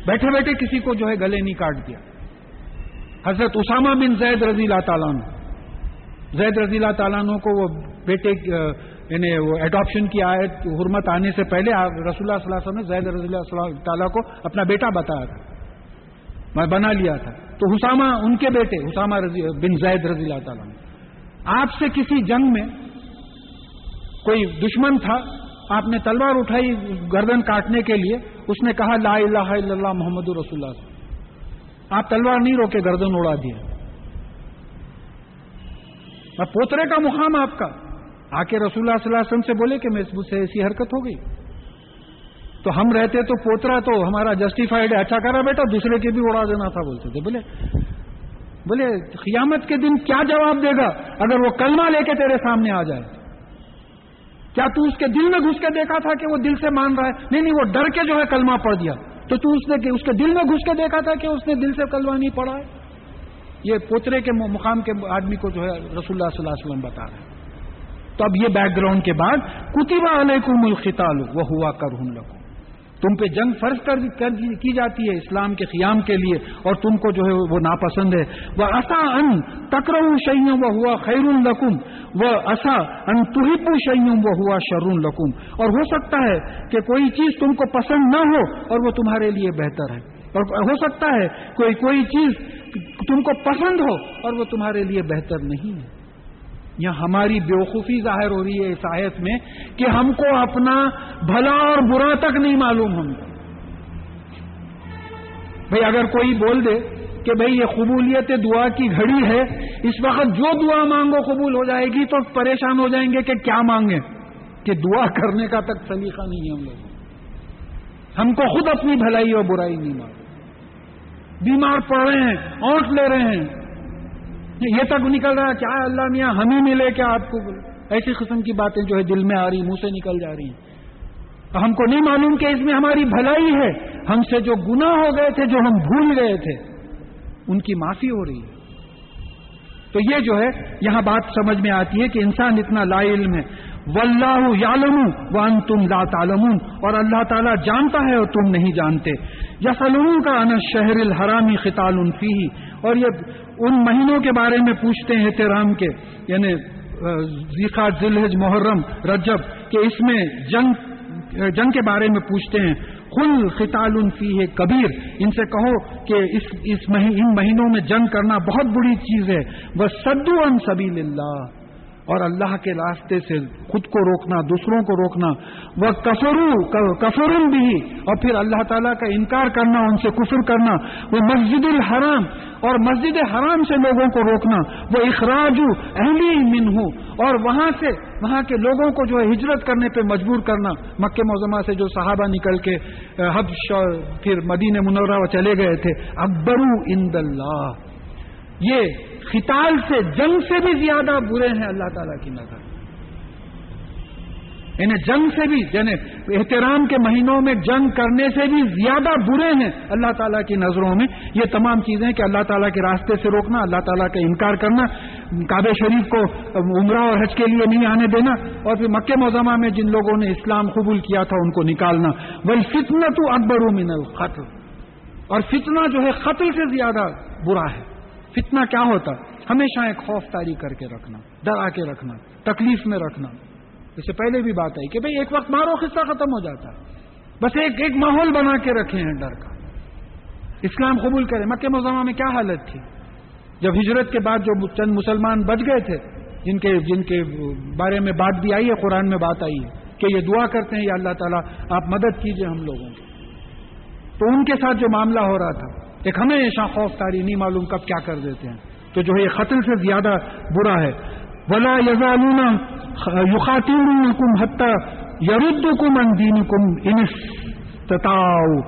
[SPEAKER 2] بیٹھے بیٹھے کسی کو جو ہے گلے نہیں کاٹ دیا۔ حضرت اسامہ بن زید رضی اللہ تعالیٰ زید رضی اللہ تعالیٰ کو وہ بیٹے یعنی وہ اڈاپشن کی آیت، حرمت آنے سے پہلے رسول اللہ صلی اللہ علیہ وسلم نے زید رضی اللہ تعالیٰ کو اپنا بیٹا بتایا تھا۔ میں بنا لیا تھا۔ تو حسامہ ان کے بیٹے، حسامہ بن زید رضی اللہ تعالیٰ آپ سے کسی جنگ میں کوئی دشمن تھا، آپ نے تلوار اٹھائی گردن کاٹنے کے لیے، اس نے کہا، لا الہ الا اللہ محمد رسول اللہ آپ تلوار نہیں روکے، گردن اڑا دیا۔ پوترے کا مقام آپ کا۔ آ کے رسول اللہ صلی اللہ علیہ وسلم سے بولے کہ مجھ سے ایسی حرکت ہو گئی۔ تو ہم رہتے تو پوترا تو ہمارا جسٹیفائڈ ہے۔ اچھا کرا بیٹا، دوسرے کے بھی اڑا دینا تھا بولتے تھے۔ بولے بولے، قیامت کے دن کیا جواب دے گا اگر وہ کلمہ لے کے تیرے سامنے آ جائے؟ کیا تو اس کے دل میں گھس کے دیکھا تھا کہ وہ دل سے مان رہا ہے؟ نہیں نہیں، وہ ڈر کے جو ہے کلمہ پڑھ دیا۔ تو تو اس نے اس کے دل میں گھس کے دیکھا تھا کہ اس نے دل سے کلمہ نہیں پڑھا ہے۔ یہ پوترے کے مقام کے آدمی کو جو ہے رسول اللہ صلی اللہ علیہ وسلم بتا رہے ہیں۔ تو اب یہ بیک گراؤنڈ کے بعد کتبہ علیکم الخطال وہ ہوا کر ہوں لگوں تم پہ جنگ فرض کر کی جاتی ہے اسلام کے قیام کے لیے اور تم کو جو ہے وہ ناپسند ہے۔ وہ اصا ان تکر شعیوں وہ ہوا خیر القم وہ اصا ان تحب شعیوں وہ ہوا شر القم اور ہو سکتا ہے کہ کوئی چیز تم کو پسند نہ ہو اور وہ تمہارے لیے بہتر ہے۔ اور ہو سکتا ہے کوئی کوئی چیز تم کو پسند ہو اور وہ تمہارے لیے بہتر نہیں ہے۔ یہاں ہماری بیوقوفی ظاہر ہو رہی ہے اس آیت میں کہ ہم کو اپنا بھلا اور برا تک نہیں معلوم ہم کو۔ بھائی اگر کوئی بول دے کہ بھائی یہ قبولیت دعا کی گھڑی ہے، اس وقت جو دعا مانگو قبول ہو جائے گی تو پریشان ہو جائیں گے کہ کیا مانگیں۔ کہ دعا کرنے کا تک سلیقہ نہیں ہے ہم لوگ ہم کو خود اپنی بھلائی اور برائی نہیں مانگ بیمار پڑ رہے ہیں اونٹ لے رہے ہیں۔ یہ تک نکل رہا کیا اللہ میاں ہم ہی ملے کیا آپ کو ایسی قسم کی باتیں جو ہے دل میں آ رہی، منہ سے نکل جا رہی ہیں۔ ہم کو نہیں معلوم کہ اس میں ہماری بھلائی ہے۔ ہم سے جو گناہ ہو گئے تھے، جو ہم بھول گئے تھے، ان کی معافی ہو رہی ہے۔ تو یہ جو ہے، یہاں بات سمجھ میں آتی ہے کہ انسان اتنا لا علم ہے۔ واللہ یعلم وان تم لا تعلمون۔ اور اللہ تعالیٰ جانتا ہے اور تم نہیں جانتے۔ یا سلوم کا ان شہر الحرامی خطال فی اور یہ ان مہینوں کے بارے میں پوچھتے ہیں احترام کے یعنی ذیقا ذلحج محرم، رجب، کہ اس میں جنگ جنگ کے بارے میں پوچھتے ہیں۔ کل خطال فی ہے کبیر، ان سے کہو کہ اس اس ان مہینوں میں جنگ کرنا بہت بڑی چیز ہے۔ وہ سدو ان سبیل اللہ اور اللہ کے راستے سے خود کو روکنا، دوسروں کو روکنا۔ وہ کفرو کفرن بھی۔ اور پھر اللہ تعالیٰ کا انکار کرنا، ان سے کفر کرنا۔ وہ مسجد الحرام اور مسجد حرام سے لوگوں کو روکنا۔ وہ اخراج اہلی من ہوں اور وہاں سے، وہاں کے لوگوں کو جو ہے ہجرت کرنے پہ مجبور کرنا۔ مکہ موزمہ سے جو صحابہ نکل کے حبش اور پھر مدینہ منورہ چلے گئے تھے۔ اکبرو اند اللہ۔ یہ خطال سے جنگ سے بھی زیادہ برے ہیں اللہ تعالیٰ کی نظر۔ یعنی جنگ سے بھی یعنی احترام کے مہینوں میں جنگ کرنے سے بھی زیادہ برے ہیں اللہ تعالیٰ کی نظروں میں۔ یہ تمام چیزیں کہ اللہ تعالیٰ کے راستے سے روکنا، اللہ تعالیٰ کا انکار کرنا، کعبہ شریف کو عمرہ اور حج کے لیے نہیں آنے دینا، اور پھر مکہ موزمہ میں جن لوگوں نے اسلام قبول کیا تھا ان کو نکالنا۔ بل فتنا تو اکبر من القتل۔ اور فتنہ جو ہے قتل سے زیادہ برا ہے۔ فتنہ کیا ہوتا؟ ہمیشہ ایک خوف تاری کر کے رکھنا، ڈرا کے رکھنا، تکلیف میں رکھنا۔ اس سے پہلے بھی بات آئی کہ بھئی ایک وقت مارو قصہ ختم ہو جاتا۔ بس ایک ایک ماحول بنا کے رکھے ہیں ڈر کا۔ اسلام قبول کرے۔ مکہ مزامہ میں کیا حالت تھی؟ جب ہجرت کے بعد جو چند مسلمان بچ گئے تھے، جن کے جن کے بارے میں بات بھی آئی ہے، قرآن میں بات آئی ہے کہ یہ دعا کرتے ہیں، یا اللہ تعالیٰ آپ مدد کیجیے ہم لوگوں کی۔ تو ان کے ساتھ جو معاملہ ہو رہا تھا ایک ہمیشہ خوف تاری نہیں معلوم کب کیا کر دیتے ہیں۔ تو جو ہے یہ قتل سے زیادہ برا ہے۔ ولا یزالون یوخاتین کم حتہ یرد کم اندین کم انستاؤ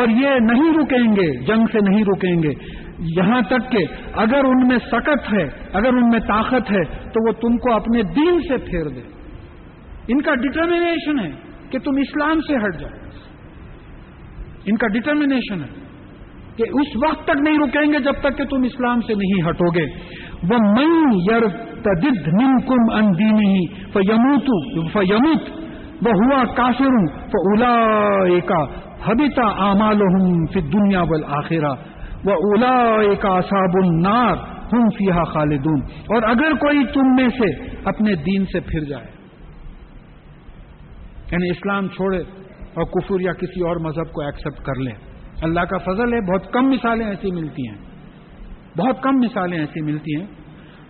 [SPEAKER 2] اور یہ نہیں رکیں گے، جنگ سے نہیں رکیں گے۔ یہاں تک کہ اگر ان میں سکت ہے، اگر ان میں طاقت ہے، تو وہ تم کو اپنے دین سے پھیر دے۔ ان کا ڈٹرمنیشن ہے کہ تم اسلام سے ہٹ جاؤ۔ ان کا ڈٹرمنیشن ہے۔ کہ اس وقت تک نہیں رکیں گے جب تک کہ تم اسلام سے نہیں ہٹو گے۔ وہ من یار تدد نم کم ان دینی فیموت وہ ہوا کافر اولا کا حبیتا امال فی دنیا بل آخرا وہ اولا کا صاب النار ہوں فیحا خالدون۔ اور اگر کوئی تم میں سے اپنے دین سے پھر جائے یعنی اسلام چھوڑے اور کفر یا کسی اور مذہب کو ایکسپٹ کر لے اللہ کا فضل ہے، بہت کم مثالیں ایسی ملتی ہیں۔ بہت کم مثالیں ایسی ملتی ہیں۔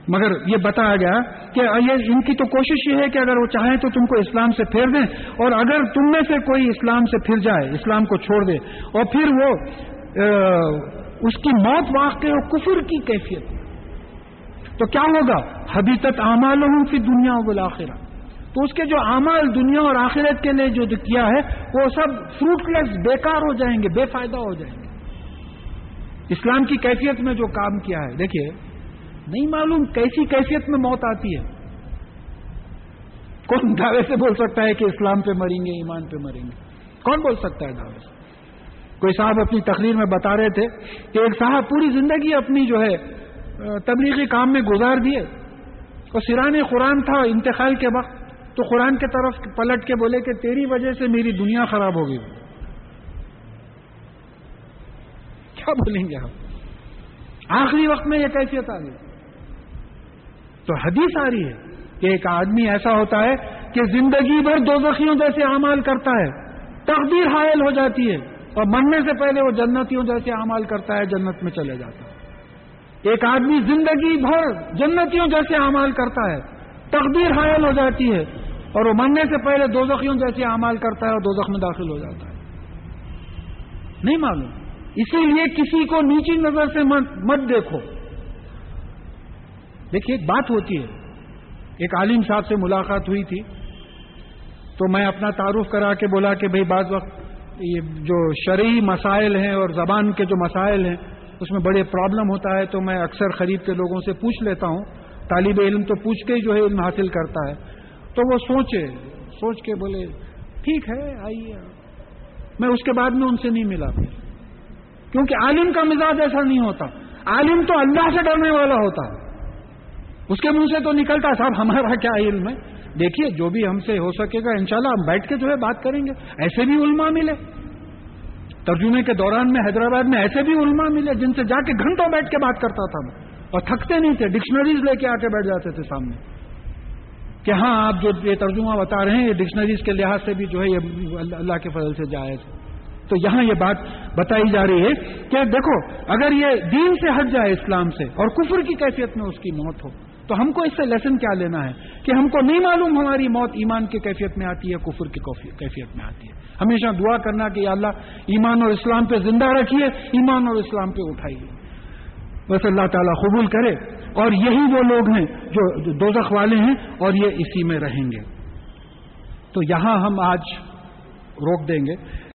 [SPEAKER 2] مگر یہ بتایا گیا کہ یہ ان کی تو کوشش یہ ہے کہ اگر وہ چاہیں تو تم کو اسلام سے پھیر دیں، اور اگر تم میں سے کوئی اسلام سے پھر جائے، اسلام کو چھوڑ دے، اور پھر وہ اس کی موت واقع ہو، کفر کی کیفیت۔ تو کیا ہوگا؟ حبیطت اعمال ہوں پھر دنیا بلاخرہ تو اس کے جو اعمال دنیا اور آخرت کے لیے جو کیا ہے، وہ سب فروٹ لیس بیکار ہو جائیں گے، بے فائدہ ہو جائیں گے۔ اسلام کی کیفیت میں جو کام کیا ہے، دیکھیے، نہیں معلوم کیسی کیفیت میں موت آتی ہے۔ کون دعوے سے بول سکتا ہے کہ اسلام پہ مریں گے، ایمان پہ مریں گے؟ کون بول سکتا ہے دعوے سے؟ کوئی صاحب اپنی تقریر میں بتا رہے تھے کہ ایک صاحب پوری زندگی اپنی جو ہے، تبلیغی کام میں گزار دیے۔ اور سران قرآن تھا انتقال کے وقت۔ تو قرآن کی طرف پلٹ کے بولے کہ تیری وجہ سے میری دنیا خراب ہو گئی۔ کیا بولیں گے ہم؟ آخری وقت میں یہ کیفیت آ گئی۔ تو حدیث آ رہی ہے کہ ایک آدمی ایسا ہوتا ہے کہ زندگی بھر دو زخیوں جیسے اعمال کرتا ہے، تقدیر حائل ہو جاتی ہے اور مرنے سے پہلے وہ جنتیوں جیسے اعمال کرتا ہے، جنت میں چلے جاتا ہے۔ ایک آدمی زندگی بھر جنتیوں جیسے اعمال کرتا ہے، تقدیر حائل ہو جاتی ہے اور وہ مرنے سے پہلے دو زخیوں جیسے اعمال کرتا ہے اور دو میں داخل ہو جاتا ہے۔ نہیں معلوم۔ اسی لیے کسی کو نیچی نظر سے مت دیکھو۔ دیکھیے، ایک بات ہوتی ہے۔ ایک عالم صاحب سے ملاقات ہوئی تھی۔ تو میں اپنا تعارف کرا کے بولا کہ بھائی بعض وقت یہ جو شرعی مسائل ہیں اور زبان کے جو مسائل ہیں، اس میں بڑے پرابلم ہوتا ہے۔ تو میں اکثر خرید کے لوگوں سے پوچھ لیتا ہوں۔ طالب علم تو پوچھ کے ہی جو ہے علم حاصل کرتا ہے۔ تو وہ سوچے، سوچ کے بولے، ٹھیک ہے، آئیے میں اس کے بعد میں ان سے نہیں ملا پھر۔ کیونکہ عالم کا مزاج ایسا نہیں ہوتا۔ عالم تو اللہ سے ڈرنے والا ہوتا۔ اس کے منہ سے تو نکلتا صاحب، ہمارا کیا علم ہے؟ دیکھیے، جو بھی ہم سے ہو سکے گا، انشاءاللہ ہم بیٹھ کے جو ہے بات کریں گے۔ ایسے بھی علماء ملے۔ ترجمے کے دوران میں حیدرآباد میں ایسے بھی علماء ملے جن سے جا کے گھنٹوں بیٹھ کے بات کرتا تھا میں۔ اور تھکتے نہیں تھے، ڈکشنریز لے کے آ کے بیٹھ جاتے تھے سامنے۔ کہ ہاں آپ جو یہ ترجمہ بتا رہے ہیں، یہ ڈکشنریز کے لحاظ سے بھی جو ہے یہ اللہ کے فضل سے جائز تو یہاں یہ بات بتائی جا رہی ہے کہ دیکھو، اگر یہ دین سے ہٹ جائے اسلام سے اور کفر کی کیفیت میں اس کی موت ہو، تو ہم کو اس سے لیسن کیا لینا ہے؟ کہ ہم کو نہیں معلوم ہماری موت ایمان کی کیفیت میں آتی ہے، کفر کی کیفیت میں آتی ہے۔ ہمیشہ دعا کرنا کہ اللہ، ایمان اور اسلام پہ زندہ رکھیے، ایمان اور اسلام پہ اٹھائیے۔ بس اللہ تعالیٰ قبول کرے اور یہی وہ لوگ ہیں جو دوزخ والے ہیں اور یہ اسی میں رہیں گے۔ تو یہاں ہم آج روک دیں گے۔